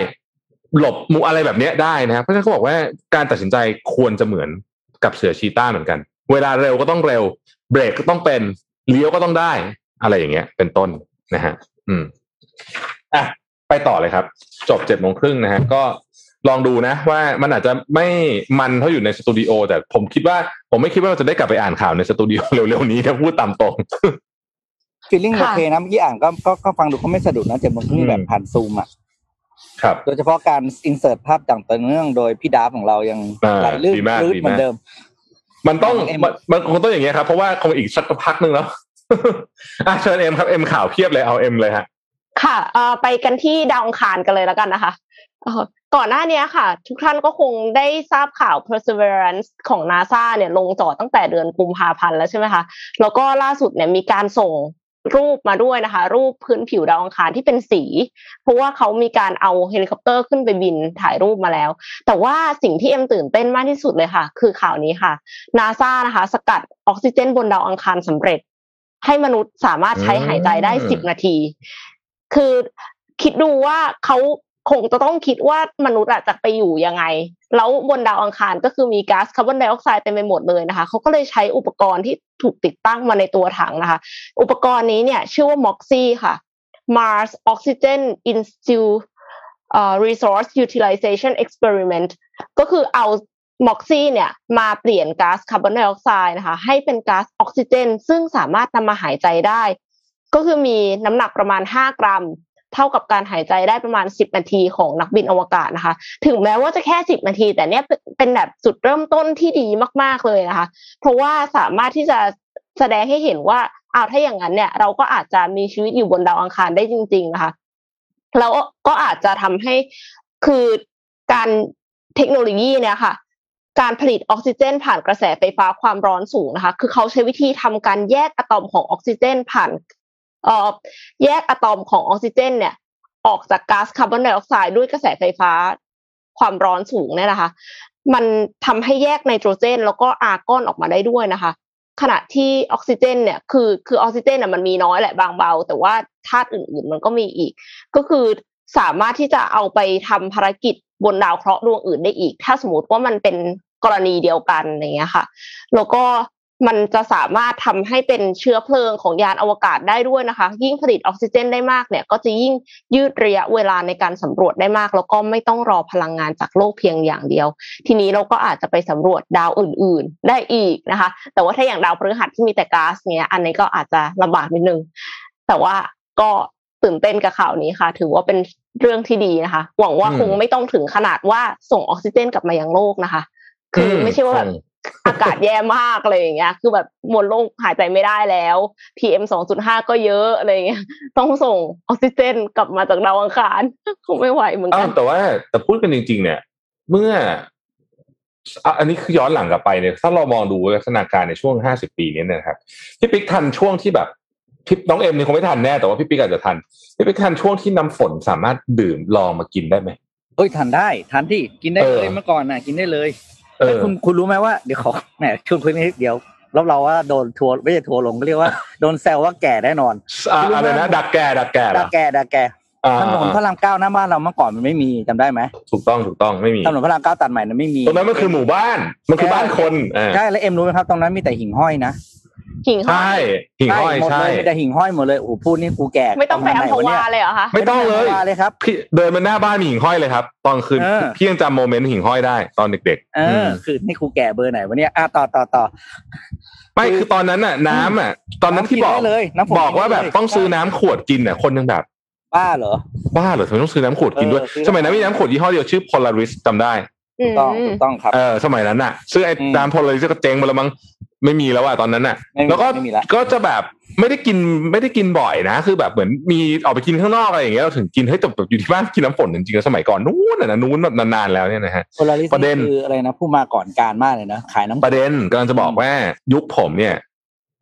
หลบมุอะไรแบบนี้ได้นะครับเพราะฉะนั้นเขาบอกว่าการตัดสินใจควรจะเหมือนกับเสือชีต้าเหมือนกัน เวลาเร็วก็ต้องเร็ว เบรกก็ต้องเป็นเลี้ยวก็ต้องได้ อะไรอย่างเงี้ย เป็นต้นนะฮะ อืมอะไปต่อเลยครับ จบเจ็ดโมงครึ่งนะฮะก็ลองดูนะ ว่ามันอาจจะไม่มันเท่าอยู่ในสตูดิโอแต่ผมคิดว่า ผมไม่คิดว่าเราจะได้กลับไปอ่านข่าวในสตูดิโอเร็วๆนี้ถ้าพูดตามตรงฟีลลิ่งโอเคนะเมื่อกี้อ่านก็ก็ฟังดูก็ไม่สะดุดนะเจ็บมันอืคือมแบบผ่านซูมอะ โดยเฉพาะการอินเสิร์ตภาพต่างต่อเนื่องโดยพี่ดาฟของเรายังอ่าไหลลื่นดีมากลื่นดีเหมืมาอกนเดิม มันต้องของเอ็มมันมันคงต้องอย่างเงี้ยครับ เพราะว่าคงอีกสักพักหนึ่งแล้วอะเชิญเอ็มครับเอ็มข่าวเพียบเลยเอาเอ็มเลยฮะค่ะเอ่อไปกันที่ดาวอังคารกันเลยแล้วกันนะคะเอ่อก่อนหน้านี้ค่ะ ทุกท่านก็คงได้ทราบข่าว perseverance ของ NASA เนี่ยลงจอดตั้งแต่เดือนกุมภาพันธ์แล้วใช่ไหมคะ แล้วก็ล่าสุดเนี่ยมีการส่ง รูปมาด้วยนะคะ รูปพื้นผิวดาวอังคารที่เป็นสี เพราะว่าเขามีการเอาเฮลิคอปเตอร์ขึ้นไปบินถ่ายรูปมาแล้ว แต่ว่าสิ่งที่เอ็มตื่นเต้นมากที่สุดเลยค่ะ คือข่าวนี้ค่ะนาซานะคะ สกัดออกซิเจนบนดาวอังคารสำเร็จ ให้มนุษย์สามารถใช้หายใจได้อืมสิบนาที คือคิดดูว่าเขา คงจะต้องคิดว่ามนุษย์อะจะไปอยู่ยังไง แล้วบนดาวอังคารก็คือมีก๊าซคาร์บอนไดออกไซด์เต็มไปหมดเลยนะคะเขาก็เลยใช้อุปกรณ์ที่ถูกติดตั้งมาในตัวถังนะคะ อุปกรณ์นี้เนี่ยชื่อว่า MOXIE ค่ะ Mars Oxygen Institute Resource Utilization Experiment ก็คือเอา MOXIE เนี่ยมาเปลี่ยนก๊าซคาร์บอนไดออกไซด์นะคะให้เป็นก๊าซออกซิเจน ซึ่งสามารถนำมาหายใจได้ ก็คือมีน้ำหนักประมาณ 5 กรัม เท่ากับการหายใจได้ประมาณ 10 นาทีของนักบินอวกาศนะคะ ถึงแม้ว่าจะแค่ 10 นาที แต่เนี้ยเป็นแบบจุดเริ่มต้นที่ดีมาก ๆเลยนะคะ เพราะว่าสามารถที่จะแสดงให้เห็นว่าเอาถ้าอย่างนั้นเนี่ยเราก็อาจจะมีชีวิตอยู่บนดาวอังคารได้จริง ๆ นะคะแล้วก็อาจจะทำให้คือการเทคโนโลยีเนี่ยค่ะ การผลิตออกซิเจน ผ่านกระแสไฟฟ้าความร้อนสูงนะคะ คือเขาใช้วิธีทำการแยกอะตอมของออกซิเจน ผ่าน แยกอะตอมของออกซิเจน เนี่ย ออกจากก๊าซคาร์บอนไดออกไซด์ด้วยกระแสไฟฟ้าความร้อนสูงเนี่ยนะคะ มันทำให้แยกไนโตรเจน แล้วก็อาร์กอนออกมาได้ด้วยนะคะ ขณะที่ออกซิเจน เนี่ยคือคือออกซิเจนน่ะมันมีน้อยแหละบางเบา แต่ว่าธาตุอื่นๆ มันก็มีอีก ก็คือสามารถที่จะเอาไปทำภารกิจบนดาวเคราะห์ดวงอื่นได้อีก ถ้าสมมติว่ามันเป็นกรณีเดียวกันอย่างเงี้ยค่ะ แล้วก็ มันจะสามารถทำให้เป็นเชื้อเพลิงของยานอวกาศได้ด้วยนะคะ ยิ่งผลิตออกซิเจนได้มากเนี่ย ก็จะยิ่งยืดระยะเวลาในการสำรวจได้มาก แล้วก็ไม่ต้องรอพลังงานจากโลกเพียงอย่างเดียว ทีนี้เราก็อาจจะไปสำรวจดาวอื่น ๆ ได้อีกนะคะ แต่ว่าถ้าอย่างดาวพฤหัสที่มีแต่ก๊าซเนี้ยอันนี้ก็อาจจะลำบากนิดนึง แต่ว่าก็ตื่นเต้นกับข่าวนี้ค่ะ ถือว่าเป็นเรื่องที่ดีนะคะ หวังว่าคงไม่ต้องถึงขนาดว่าส่งออกซิเจนกลับมายังโลกนะคะ คือไม่ใช่ว่าแบบ อากาศแย่มากอะไรอย่างเงี้ย คือแบบมวลโลกหายใจไม่ได้แล้ว PM สองจุดห้าก็เยอะอะไรอย่างเงี้ย ต้องส่งออกซิเจนกลับมาจากดาวอังคารคงไม่ไหวเหมือนอ้ากัวนแต่ว่าแต่พูดกันจริง ๆ เนี่ย เมื่ออะอันนี้คือย้อนหลังกลับไปเนี่ย ถ้าเรามองดูลักษณะการในช่วงห้าสิบปีนี้เนยนะครับพี่ปิ๊กทันช่วงที่แบบพี่น้องเอ็มนี่คงไม่ทันแน่แต่ว่าพี่ปิ๊กอาจจะทันพี่ปิ๊กทันช่วงที่น้ำฝนสามารถดื่มลองมากินได้ไหมเอ้ยทานได้ทานที่กินได้เออเลยเมื่อก่อนน่ะ กินได้เลยเอแล้วอ คุณคุณรู้ไหมว่าเดี๋ยวขอแหมชวนคุยนิดเดียวแล้วเราว่าโดนทัวร์ไม่ใช่ทัวร์ลงก็เรียกว่าโดนแซวว่าแก่แน่นอนอะอะไรนะดักแก่ดักแก่เหรดาอแก่ดาแก่อ่าถนนพระรามเก้าหน้าบ้านเราเมื่อก่อนมันไม่มีจำได้ไหมถูกต้องถูกต้องไม่มีถนนพระรามเก้าตัดใหม่นั้นไม่มีตรงนั้นมันคือหมู่บ้านมันคือบ้านคนอ่าใช่แล้วเอ็มรู้ไหมครับตรงนั้นมีแต่หิ่งห้อยนะ หิ่งห้อใช่ยหิ่งห้อยหมดใช่เลยมีแต่หิ่งห้อยหมดเลยโอ้โหพูดนี่กูแก่ไม่ต้องไปอัมพวาเลยเหรอคะไม่ต้องเลยไม่เลยครับพี่เดินมาหน้าบ้านมีหิ่งห้อยเลยครับ ตอนคืนเออพี่ยังจำโมเมนต์หิ่งห้อยได้ตอนเด็กเอๆอมคือนี่กูแก่เบอร์ไหนวะเนี่ยอะต่อต่อต่อไม่คือตอนนั้นน่ะ น้ำอะ ตอนนั้นที่บอกน้ำกินได้เลยน้ำฝนบอกว่าแบบกินได้เลยต้องซื้อน้ำขวดกินเนี่ยคนยังแบบบ้าเหรอบ้าเหรอทำไมต้องซื้อน้ำขวดกินด้วยเออซื้อสมัยนั้นมีน้ำขวดยี่ห้อเดียวชื่อ Polaris จำได้อืถูมกต้องถูกต้องครับเออสมัยนั้นน่ะ ซื้อไอ้อืมน้ำ Polaris ก็เจ๊งไปแล้วมั้ง ไม่มีแล้วอะตอนนั้นอะไม่มีแล้วก็ไม่มีละก็จะแบบไม่ได้กินไม่ได้กินบ่อยนะ คือแบบเหมือนมีออกไปกินข้างนอกอะไรอย่างเงี้ยเราถึงกินเฮ้ยแต่แบบอยู่ที่บ้านกินน้ำฝนจริงๆแล้วสมัยก่อนนู้นอะนะนู้นแบบนานๆแล้วเนี่ยนะฮะโพลาริสประเด็นคืออะไรนะผู้มาก่อนการมากเลยนะขายน้ำประเด็นกำลังจะบอกว่ายุคผมเนี่ย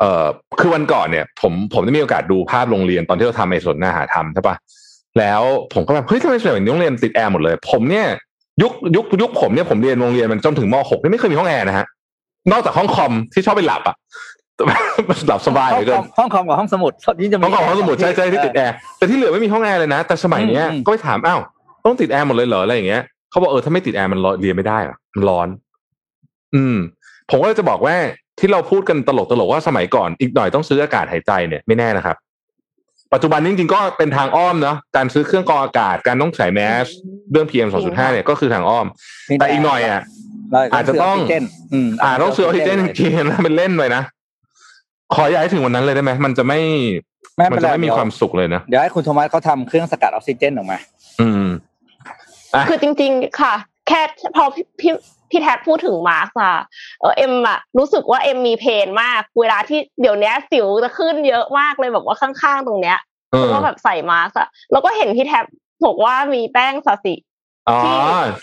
เอ่อคือวันก่อนเนี่ย ผมผมได้มีโอกาสดูภาพโรงเรียนตอนที่เราทำไอ้สนอาหารทำใช่ปะแล้วผมก็แบบเฮ้ยทำไมสมัยนี้โรงเรียนติดแอร์หมดเลย ผมเนี่ยยุคยุคยุคผมเนี่ยผมเรียนโรงเรียนมันจนถึงม .6 นี่ไม่เคยมีห้องแอร์นะฮะ นอกจากห้องคอมที่ชอบไปหลับอะหลับสบายห้เหอลืงอคเกิอนมห้องคอมกับห้องสมุดที่จะมีห้องคอมห้องสมุดใช่ใช่ที่ติดแอร์แต่ที่เหลือไม่มีห้องแอร์เลยนะ แต่สมัยเนี้ยอืมก็ไปถามอ้าวต้องติดแอร์หมดเลยเหรออะไรอย่างเงี้ยเขาบอกเออถ้าไม่ติดแอร์มันร้อนเรียนไม่ได้อะมันร้อน อืม ผมก็เลยจะบอกว่าที่เราพูดกันตลกตลกๆว่าสมัยก่อนอีกหน่อยต้องซื้ออากาศหายใจเนี่ยไม่แน่นะครับ ปัจจุบันนี้จริงๆก็เป็นทางอ้อมเนาะการซื้อเครื่องกรองอากาศการต้องใส่แมสเรื่อง PM 2.5เนี่ยก็คือทางอ้อม แต่อีกหน่อยอะเรา อาจจะต้องซื้กซิเจนอืมอ่าต้องซื้อออกซิเจนจริงๆนะเป็นเล่นเลยนะขอย้ายถึงวันนั้นเลยได้ไหมมันจะไม่ไม่มันเป็นจะไรไม่มีเดี๋ยวความสุขเลยนะเดี๋ยวให้คุณโทมัสเขาทำเครื่องสกัดออกซิเจนออกมา อืมอะคือจริง ๆ ค่ะ แค่พอพี่พี่พี่แท็บพูดถึงมาร์กอะเออเอ็มอะรู้สึกว่าเอ็มมี pain มาก เวลาที่เดี๋ยวเนี้ยสิวจะขึ้นเยอะมากเลยแบบว่าข้างๆตรงเนี้ยเอเพอราะว่าแบบใส่มาร์กอะแล้วก็เห็นพี่แท็บบอกว่ามีแป้งสาสิอ๋อ ที่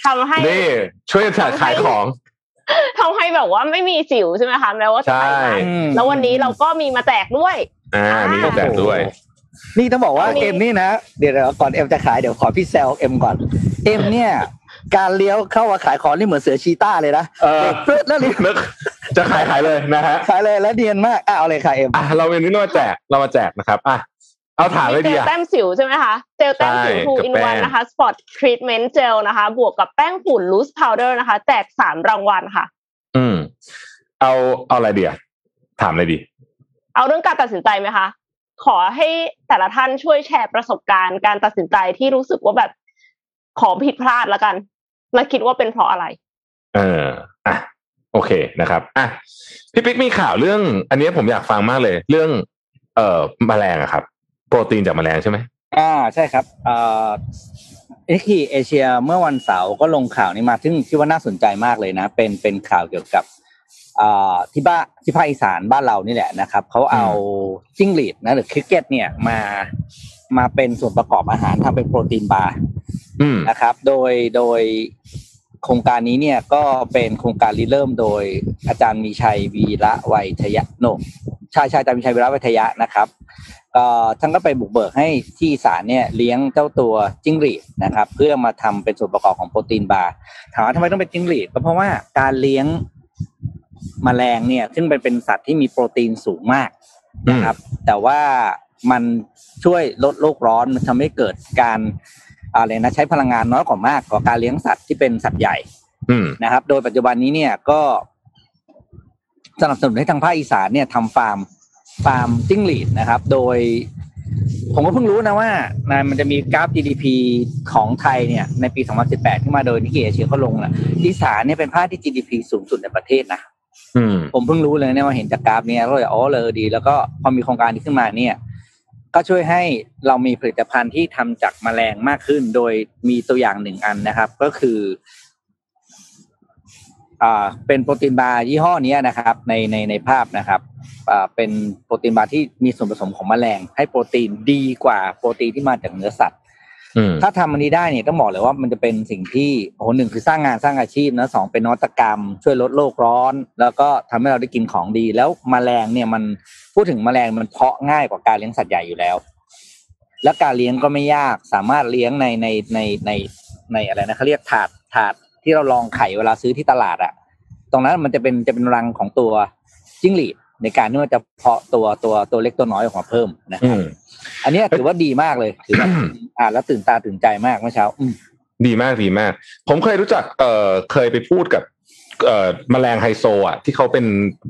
ทำให้นี่ช่วยกันขายของทำให้แบบว่าไม่มีสิวใช่ไหมคะแม้ว่าจะใช่ใส่มาร์กอืมแล้ววันนี้เราก็มีมาแจกด้วย อ่ามีกระแจกด้วย นี่ต้องบอกว่าอันนี้เอ็มนี่นะเดี๋ยวเดี๋ยวก่อนเอ็มจะขายเดี๋ยวขอพี่แซวเอ็มก่อนเอ็มเนี่ย การเลี้ยวเข้ามาขายของนี่เหมือนเสือชีต้าเลยนะเออเปิดแล้วเลี้ยวนึกจะขายขายเลยนะฮะขายเลยแล้วเนียนมากอะเอาเลยค่ะเอ็มอะเราเป็นนี้เรามาแจกเรามาแจกนะครับอะ เอาถามเลยเจดีลอะแต้มสิวใช่ไหมคะ เจลแต้มสิวใช่2กับ in แป้ง1นะคะ Spot Treatment Gel นะคะ บวกกับแป้งฝุ่น Loose Powder นะคะ แจกสามรางวัลค่ะ อืม เอาเอาอะไรดีอะถามเลยดี เอาเรื่องการตัดสินใจไหมคะ ขอให้แต่ละท่านช่วยแชร์ประสบการณ์การตัดสินใจที่รู้สึกว่าแบบขอผิดพลาดแล้วกัน และคิดว่าเป็นเพราะอะไร เอออะโอเคนะครับอะพี่ปิ๊กมีข่าวเรื่อง อันนี้ผมอยากฟังมากเลย เรื่อง เอ่อแมลงอะครับ โปรตีนจากแมลงใช่ไหมอ่าใช่ครับเอ่อเอ็กทีเอเชียเมื่อวันเสาร์ก็ลงข่าวนี้มาซึ่งคิดว่าน่าสนใจมากเลยนะ เป็นเป็นข่าวเกี่ยวกับอ่าที่บ้านที่ภาคอีสานบ้านเรานี่แหละนะครับเขาเอาจิ้งหรีดนะหรือ cricket เนี่ยมามาเป็นส่วนประกอบอาหารทำเป็น protein bar อืมนะครับ โดยโดยโครงการนี้เนี่ยก็เป็นโครงการริเริ่มโดยอาจารย์มีชัยวีระไวทยะโนชายชายอาจารย์มีชัยวีระไวทยะนะครับเอ่อ ท่านก็ไปบุกเบิกให้ที่อีสานเนี่ยเลี้ยงเจ้าตัวจิ้งหรีดนะครับ เพื่อมาทำเป็นส่วนประกอบของ protein barถามว่าทำไมต้องเป็นจิ้งหรีดก็เพราะว่าการเลี้ยงแมลงเนี่ย ซึ่งเป็นเป็นสัตว์ที่มีโปรตีนสูงมากนะครับ แต่ว่ามันช่วยลดโลกร้อนมันทำให้เกิดการอะไรนะใช้พลังงานน้อยกว่ามากกว่าการเลี้ยงสัตว์ที่เป็นสัตว์ใหญ่อืมนะครับ โดยปัจจุบันนี้เนี่ยก็สนับสนุนให้ทางภาคอีสานเนี่ยทำฟาร์ม ฟาร์มจิ้งหรีดนะครับ โดย ผมก็เพิ่งรู้นะว่านะมันจะมีกราฟ GDP ของไทยเนี่ย ในปี 2018 ที่มาโดย Nikkei Asia เขาลงนะอีสานเนี่ยเป็นภาคที่ GDP สูงสุดในประเทศนะอืมผมเพิ่งรู้เลยเนี่ยว่าเห็นจากกราฟเนี้ยก็เลยอ๋อเลยดี แล้วก็พอมีโครงการนี้ขึ้นมาเนี่ย ก็ช่วยให้เรามีผลิตภัณฑ์ที่ทำจากแมลงมากขึ้น โดยมีตัวอย่างหนึ่งอันนะครับ ก็คืออ่า เป็น protein bar ยี่ห้อเนี้ยนะครับในในในภาพนะครับอ่าเป็นโปรตีนบาร์ที่มีส่วนผสมของแมลง ให้โปรตีนดีกว่าโปรตีนที่มาจากเนื้อสัตว์อืมถ้าทำอันนี้ได้เนี่ยต้องบอกเลยว่ามันจะเป็นสิ่งที่โอ้โหหนึ่งคือสร้างงานสร้างอาชีพนะสองเป็นนวัตกรรม ช่วยลดโลกร้อน แล้วก็ทำให้เราได้กินของดี แล้วแมลงเนี่ยมันพูดถึงแมลงมันเพาะง่ายกว่าการเลี้ยงสัตว์ใหญ่อยู่แล้ว แล้วการเลี้ยงก็ไม่ยากสามารถเลี้ยงในในในในในอะไรนะเขาเรียกถาดถาด ที่เราลองไข่เวลาซื้อที่ตลาดอะตรงนั้นมันจะเป็นจะเป็นรังของตัวจิ้งหรีดในการที่มันจะเพาะตัวตัวตัวเล็กตัวน้อยออกมาเพิ่มนะคอืรับมอันเนี้ยถือว่าดีมากเลยถือว่าอ่านแล้วตื่นตาตื่นใจมากเมื่อเช้าอืมดีมากดีมาก ผมเคยรู้จัก เอ่อเคยไปพูดกับ เอ่อแมลงไฮโซอะที่เขาเป็น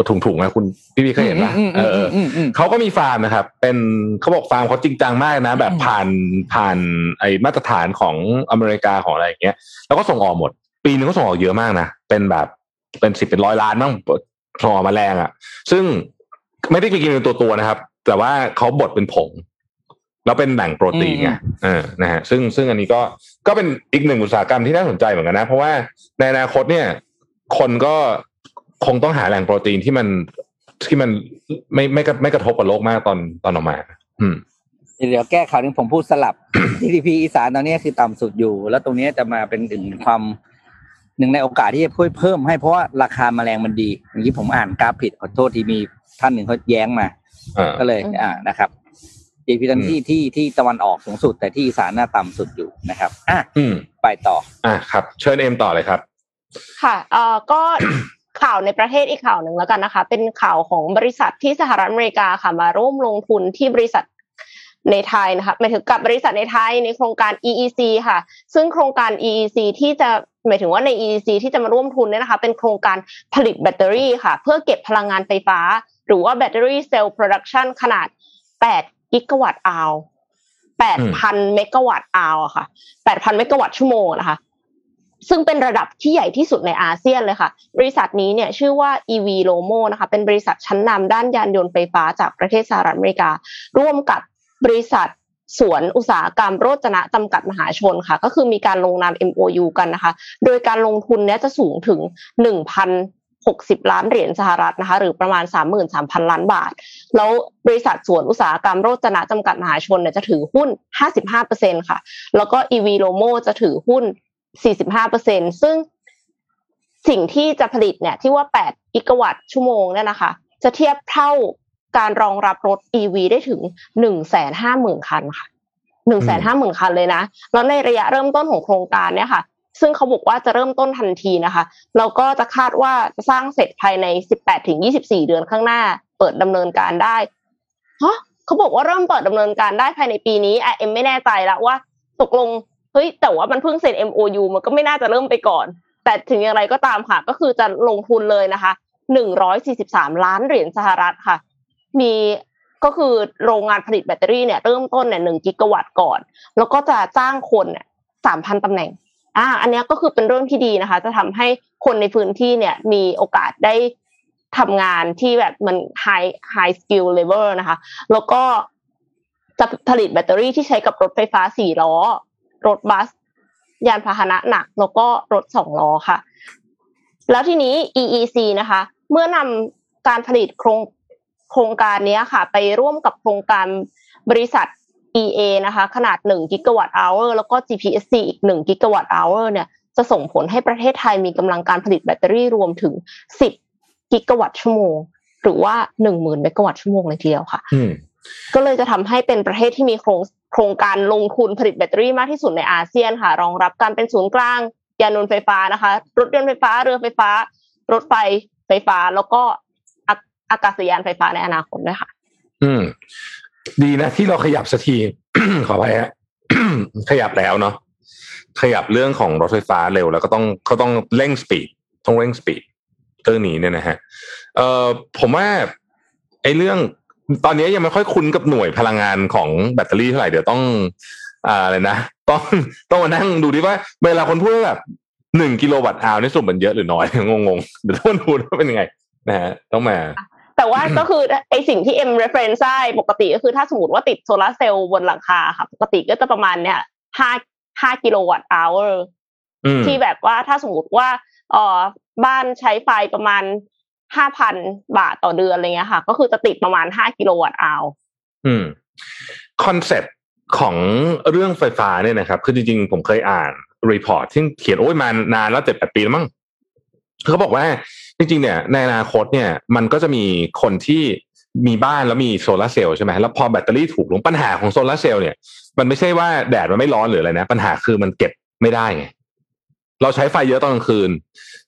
ถุงๆนะคุณพี่พี่เคยเห็นปะเออเออมอืมเขาก็มีฟาร์มนะครับ เป็นเขาบอกฟาร์มเขาจริงจังมากนะ แบบผ่านผ่านไอมาตรฐานของอเมริกาของอะไรอย่างเงี้ยแล้วก็ส่งออกหมด ปีนึงก็ส่งออกเยอะมากนะเป็นแบบเป็นสิบเป็นร้อยล้านบ้างส่งออกแมลงอะ ซึ่งไม่ได้กินเป็นตัวตัวๆนะครับ แต่ว่าเขาบดเป็นผงแล้วเป็นแหล่งโปรตีนไงเออนะฮะซึ่งซึ่งอันนี้ก็ก็เป็นอีกหนึ่งอุตสาหกรรมที่น่าสนใจเหมือนกันนะ เพราะว่าในอนาคตเนี่ย คนก็คงต้องหาแหล่งโปรตีนที่มันที่มันไม่ไม่กระไม่กระทบกับโลกมากตอนตอนออกมา อืมเดี๋ยวแก้ข่าวหนึงผมพูดสลับ GDP อีสานตอนนี้คือต่ำสุดอยู่ แล้วตรงนี้จะมาเป็นหนึ่งความ หนึ่งในโอกาสที่จะช่วยเพิ่มให้เพราะว่าราคาแมลงมันดี อย่างนี้ผมอ่านกราฟผิดขอโทษที่มีท่านหนึ่งเขาแย้งมาอ่าก็เลย อ่านะครับ GDP ตอนที่ที่ที่ตะวันออกสูงสุด แต่ที่อีสานน่าต่ำสุดอยู่นะครับ อะอืมไปต่อ อะครับ เชิญเอ็มต่อเลยครับ ค่ะเอ่อก็ข่าวในประเทศอีกข่าวหนึ่งแล้วกันนะคะ เป็นข่าวของบริษัทที่สหรัฐอเมริกาค่ะมาร่วมลงทุนที่บริษัทในไทยนะคะหมายถึงกับบริษัทในไทยในโครงการ EEC ค่ะ ซึ่งโครงการ EEC ที่จะ หมายถึงว่าใน EEC ที่จะมาร่วมทุนเนี่ยนะคะเป็นโครงการผลิตแบตเตอรี่ค่ะ เพื่อเก็บพลังงานไฟฟ้า หรือว่า battery cell production ขนาด 8 gigawatt hour 8,000 megawatt hour อะค่ะ 8,000 เมกะวัตต์ชั่วโมงนะคะซึ่งเป็นระดับที่ใหญ่ที่สุดในอาเซียนเลยค่ะ บริษัทนี้เนี่ยชื่อว่า Evlomo นะคะ เป็นบริษัทชั้นนำด้านยานยนต์ไฟฟ้าจากประเทศสหรัฐอเมริกา ร่วมกับบริษัท สวนอุตสาหกรรมโรจนะจำกัดมหาชนค่ะ ก็คือมีการลงนาม MOU กันนะคะ โดยการลงทุนเนี้ยจะสูงถึง 1,060 ล้านเหรียญสหรัฐนะคะ หรือประมาณ 33,000 ล้านบาท แล้วบริษัทสวนอุตสาหกรรมโรจนะจำกัดมหาชนเนี่ยจะถือหุ้น 55%ค่ะ แล้วก็ EV Lomo จะถือหุ้น 45%ซึ่งสิ่งที่จะผลิตเนี่ยที่ว่า 8 กิกะวัตต์ชั่วโมงเนี่ยนะคะ จะเทียบเท่า การรองรับรถ EV ได้ถึง150,000คันค่ะ150,000คันเลยนะ แล้วในระยะเริ่มต้นของโครงการเนี่ยค่ะ ซึ่งเขาบอกว่าจะเริ่มต้นทันทีนะคะ แล้วก็จะคาดว่าจะสร้างเสร็จภายใน 18-24 เดือนข้างหน้า เปิดดำเนินการได้ฮะเขาบอกว่าเริ่มเปิดดำเนินการได้ภายในปีนี้อะเอ็มไม่แน่ใจแล้วว่าตกลงเฮ้ยแต่ว่ามันเพิ่งเซ็น MOU มันก็ไม่น่าจะเริ่มไปก่อน แต่ถึงอย่างไรก็ตามค่ะ ก็คือจะลงทุนเลยนะคะ 143 ล้านเหรียญสหรัฐค่ะ มีก็คือโรงงานผลิตแบตเตอรี่เนี่ยเริ่มต้นเนี่ยหนึ่งกิกะวัตต์ก่อน แล้วก็จะจ้างคนเนี่ยสามพันตำแหน่งอ่าอันนี้ก็คือเป็นเรื่องที่ดีนะคะ จะทำให้คนในพื้นที่เนี่ยมีโอกาสได้ทำงานที่แบบมัน high high skill level นะคะ แล้วก็จะผลิตแบตเตอรี่ที่ใช้กับรถไฟฟ้าสี่ล้อ รถบัส ยานพาหนะหนัก แล้วก็รถสองล้อค่ะ แล้วทีนี้ EEC นะคะ เมื่อนำการผลิตโครง โครงการเนี้ยค่ะ ไปร่วมกับโครงการบริษัท EA นะคะ ขนาด1กิกะวัตต์ hour แล้วก็ GPSC อีก1กิกะวัตต์ hour เนี่ยจะส่งผลให้ประเทศไทยมีกำลังการผลิตแบตเตอรี่รวมถึง 10 กิกะวัตต์ชั่วโมง หรือว่า 10,000เมกะวัตต์ชั่วโมงเลยทีเดียวค่ะอืมก็เลยจะทำให้เป็นประเทศที่มีโครงโครงการลงทุนผลิตแบตเตอรี่มากที่สุดในอาเซียนค่ะ รองรับการเป็นศูนย์กลางยานยนต์ไฟฟ้านะคะ รถยนต์ไฟฟ้าเรือไฟฟ้า รถไฟไฟฟ้า แล้วก็ อากาศยานไฟฟ้าในอนาคตด้วยค่ะ อืม ดีนะที่เราขยับสักที ขอไปฮะขยับแล้วเนาะขยับเรื่องของรถไฟฟ้าเร็วแล้วก็ต้องเขาต้องเร่ง speed ต้องเร่ง speed เรื่องนี้เนี่ยนะฮะเอ่อผมว่าไอ้เรื่องตอนนี้ยังไม่ค่อยคุ้นกับหน่วยพลังงานของแบตเตอรี่เท่าไหร่เดี๋ยวต้องอ่าอะไรนะต้องต้องมานั่งดูดิว่าเวลาคนพูดแบบหนึ่ง kilowatt hour นี่สรุปมันเยอะหรือน้อยงงๆเดี๋ยวต้องดูว่าเป็นยังไงนะฮะต้องมา แต่ว่าก็คือไอ้สิ่งที่เอ็ม reference ได้ปกติก็คือถ้าสมมติว่าติดโซลาร์เซลล์บนหลังคาค่ะปกติก็จะประมาณเนี่ยห้าห้า kilowatt hourอืมที่แบบว่าถ้าสมมติว่าเออบ้านใช้ไฟประมาณห้าพันบาทต่อเดือนอะไรเงี้ยค่ะ ก็คือจะติดประมาณห้ากิโลวัตต์อาวอืม concept ของเรื่องไฟฟ้าเนี่ยนะครับ คือจริงๆ ผมเคยอ่าน report ที่เขียนโอ้ยมานานแล้วเจ็ดแปดปีแล้วมั้งเขาบอกว่า จริงๆเนี่ยในอนาคตเนี่ยมันก็จะมีคนที่มีบ้านแล้วมีโซลาร์เซลล์ใช่ไหมแล้วพอแบตเตอรี่ถูกลงปัญหาของโซลาร์เซลล์เนี่ยมันไม่ใช่ว่าแดดมันไม่ร้อนหรืออะไรนะ ปัญหาคือมันเก็บไม่ได้ไงเราใช้ไฟเยอะตอนกลางคืน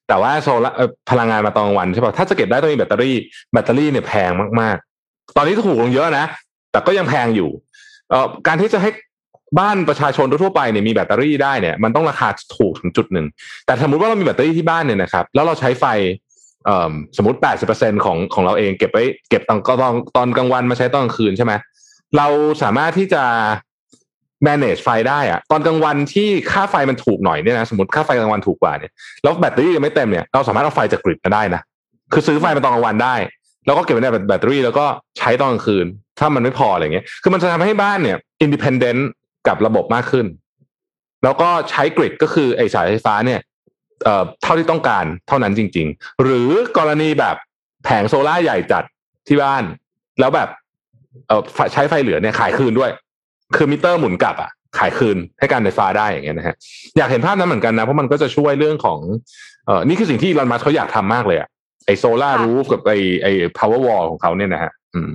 แต่ว่าโซลาร์เอ่อพลังงานมาตอนกลางวันใช่ป่ะถ้าจะเก็บได้ต้องมีแบตเตอรี่แบตเตอรี่เนี่ยแพงมากๆ ตอนนี้ถูกลงเยอะนะ แต่ก็ยังแพงอยู่เอ่อการที่จะให้บ้านประชาชนทั่วๆไปเนี่ยมีแบตเตอรี่ได้เนี่ยมันต้องราคาถูกถึงจุดหนึ่งแต่สมมติว่าเรามีแบตเตอรี่ที่บ้านเนี่ยนะครับ แล้วเราใช้ไฟ สมมติ 80%ของของเราเองเก็บไว้เก็บตอนตอนตอนกลางวันมาใช้ตอนกลางคืนใช่ไหมเราสามารถที่จะ manage ไฟได้อะตอนกลางวันที่ค่าไฟมันถูกหน่อยเนี่ยนะสมมติค่าไฟกลางวันถูกกว่าเนี่ยแล้วแบตเตอรี่ยังไม่เต็มเนี่ยเราสามารถเอาไฟจาก grid มาได้นะคือซื้อไฟมาตอนกลางวันได้ แล้วก็เก็บไว้ในแบตเตอรี่แล้วก็ใช้ตอนกลางคืน ถ้ามันไม่พออะไรเงี้ยคือมันจะทำให้บ้านเนี่ย independent กับระบบมากขึ้น แล้วก็ใช้ grid ก็คือไอสายไฟฟ้าเนี่ย เอ่อเท่าที่ต้องการเท่านั้นจริง ๆ หรือกรณีแบบแผงโซล่าร์ใหญ่จัดที่บ้าน แล้วแบบเออใช้ไฟเหลือเนี่ยขายคืนด้วย คือมิเตอร์หมุนกลับอะขายคืนให้การไฟฟ้าได้อย่างเงี้ยนะฮะอยากเห็นภาพนั้นเหมือนกันนะ เพราะมันก็จะช่วยเรื่องของเออนี่คือสิ่งที่อีลอนมัสก์เขาอยากทำมากเลยอะไอ solar roof กับไอไอ Powerwall ของเขาเนี่ยนะฮะอืม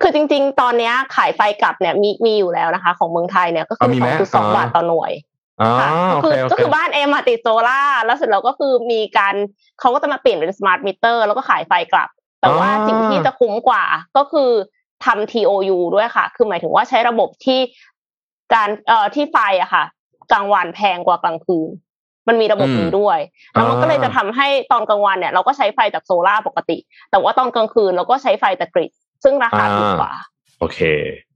คือจริง ๆ ตอนเนี้ยขายไฟกลับเนี่ยมีมีอยู่แล้วนะคะ ของเมืองไทยเนี่ยก็คืออะมีไหมสองจุดสองอ๋อบาทต่อหน่วยอ๋อค่ะโอ ก็เคคือโอก็เคคือบ้านเอ็มติดโซล่าแล้วเสร็จแล้วก็คือมีการเขาก็จะมาเปลี่ยนเป็น smart meter แล้วก็ขายไฟกลับ แต่ว่าอ๋อสิ่งที่จะคุ้มกว่าก็คือทำ TOU ด้วยค่ะ คือหมายถึงว่าใช้ระบบที่การเอ่อที่ไฟอะค่ะ กลางวันแพงกว่ากลางคืน มันมีระบบนี้ด้วย แล้วมันก็เลยจะทำให้ตอนกลางวันเนี่ย เราก็ใช้ไฟจากโซล่าปกติ แต่ว่าตอนกลางคืนเราก็ใช้ไฟจาก grid ซึ่งราคาถูกกว่า โอเคโอ้น่าสนใจ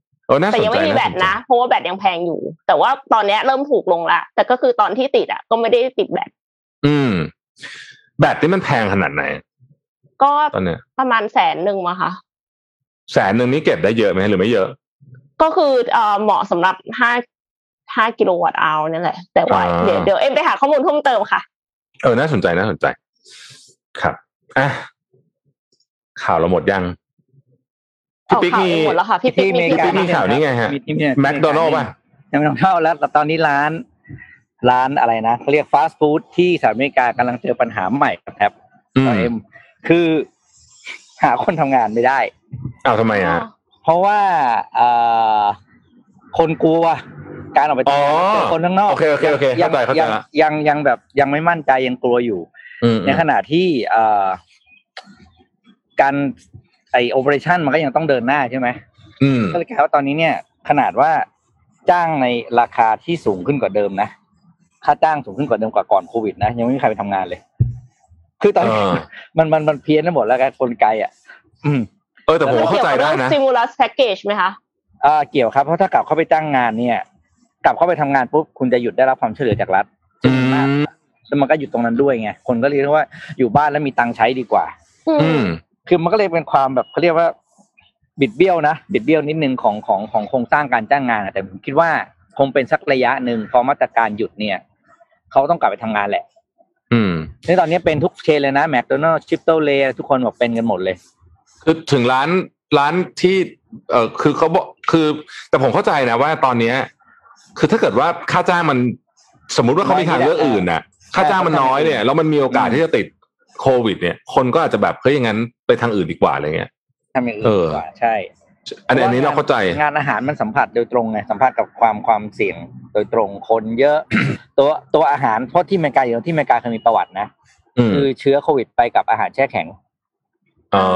แต่ยังไม่มีแบตาสใจนะเพราะว่าแบตยังแพงอยู่ แต่ว่าตอนเนี้ยเริ่มถูกลงละแต่ก็คือตอนที่ติดอะ ก็ไม่ได้ติดแบตอืม แบตนี่มันแพงขนาดไหน ก็ตอนเนี้ยประมาณแสนหนึ่งมาค่ะแสนหนึ่งนี่เก็บได้เยอะไหมหรือไม่เยอะ ก็คือเอ่อเหมาะสำหรับห้าห้ากิโลวัตต์เอานั่นแหละ แต่ว่าอ่าเดี๋ยวเดี๋ยวเอ็มไปหาข้อมูลเพิ่มเติมค่ะ เออน่าสนใจน่าสนใจ ครับอะข่าวเราหมดยัง พี่เอาปิ๊กข่าวมีเอ็มหมดแล้วค่ะพี่ปิ๊กมีพี่ปิ๊กมีข่าวข่าวนี้ไงฮะมีมีแมคโดนัลด์ป่ะยังไม่ต้องเข้าแล้วแต่ตอนนี้ร้านร้านอะไรนะเขาเรียกฟาสต์ฟู้ดที่สหรัฐอเมริกากำลังเจอปัญหาใหม่ครับอืมเอ็มคือหาคนทำงานไม่ได้อ้าวทำไมอะเพราะว่าเอ่อคนกลัวการออกไปทำงานอ๋อเจอคนข้างนอกโอเคโอเคโอเคยังเข้าใจเข้าใจยังละยังยังแบบยังไม่มั่นใจยังกลัวอยู่อืมในขณะที่เอ่อการ ไอโอเปอเรชันมันก็ยังต้องเดินหน้าใช่ไหมอืมก็เลยกลายว่าตอนนี้เนี่ย ขนาดว่าจ้างในราคาที่สูงขึ้นกว่าเดิมนะค่าจ้างสูงขึ้นกว่าเดิมกว่าก่อนโควิด นะยังไม่มีใครไปทำงานเลย คือตอนนี้เออมันมันมันเพี้ยนไปหมดแล้วกันกลไกอะอืมเออแต่ผมเข้าใจได้นะสติมูลัสแพ็กเกจไหมคะอ่าเกี่ยวครับเพราะถ้ากลับเข้าไปจ้างงานเนี่ย กลับเข้าไปทำงานปุ๊บคุณจะหยุดได้รับความช่วยเหลือจากรัฐอืมแล้วมันก็หยุดตรงนั้นด้วยไงคนก็เรียกว่าอยู่บ้านแล้วมีตังค์ใช้ดีกว่า อือืมม คือมันก็เลยเป็นความแบบเขาเรียกว่าบิดเบี้ยวนะบิดเบี้ยวนิดนึงของของของโครงสร้างการจ้างงานอะแต่ผมคิดว่าคงเป็นสักระยะหนึ่งพอมาตรการหยุดเนี่ยเขาต้องกลับไปทำงานแหละ อืมในตอนนี้เป็นทุกเชนเลยนะแมคโดนัลด์ชิปโตเลทุกคนบอกเป็นกันหมดเลย คือถึงร้านร้านที่ เออคือเขาบอกคือ แต่ผมเข้าใจนะว่าตอนเนี้ย คือถ้าเกิดว่าค่าจ้างมันสมมุติว่าเขามีทางเลือกอื่นน่ะ ค่าจ้างมันน้อยเนี่ยแล้วมันมีโอกาสที่จะติด โควิด เนี่ย คนก็อาจจะแบบเฮ้ยอย่างนั้นไปทางอื่นดีกว่าอะไรเงี้ยทำอย่างอื่นเออดีกว่าใช่ อันนี้อันนี้เราเข้าใจงานอาหารมันสัมผัสโดยตรงไงสัมผัสกับความความเสี่ยงโดยตรงคนเยอะ ตัวตัวอาหารเพราะที่อเมริกาอย่างที่อเมริกาเคยมีประวัตินะอืมคือเชื้อโควิดไปกับอาหารแช่แข็งอ๋อ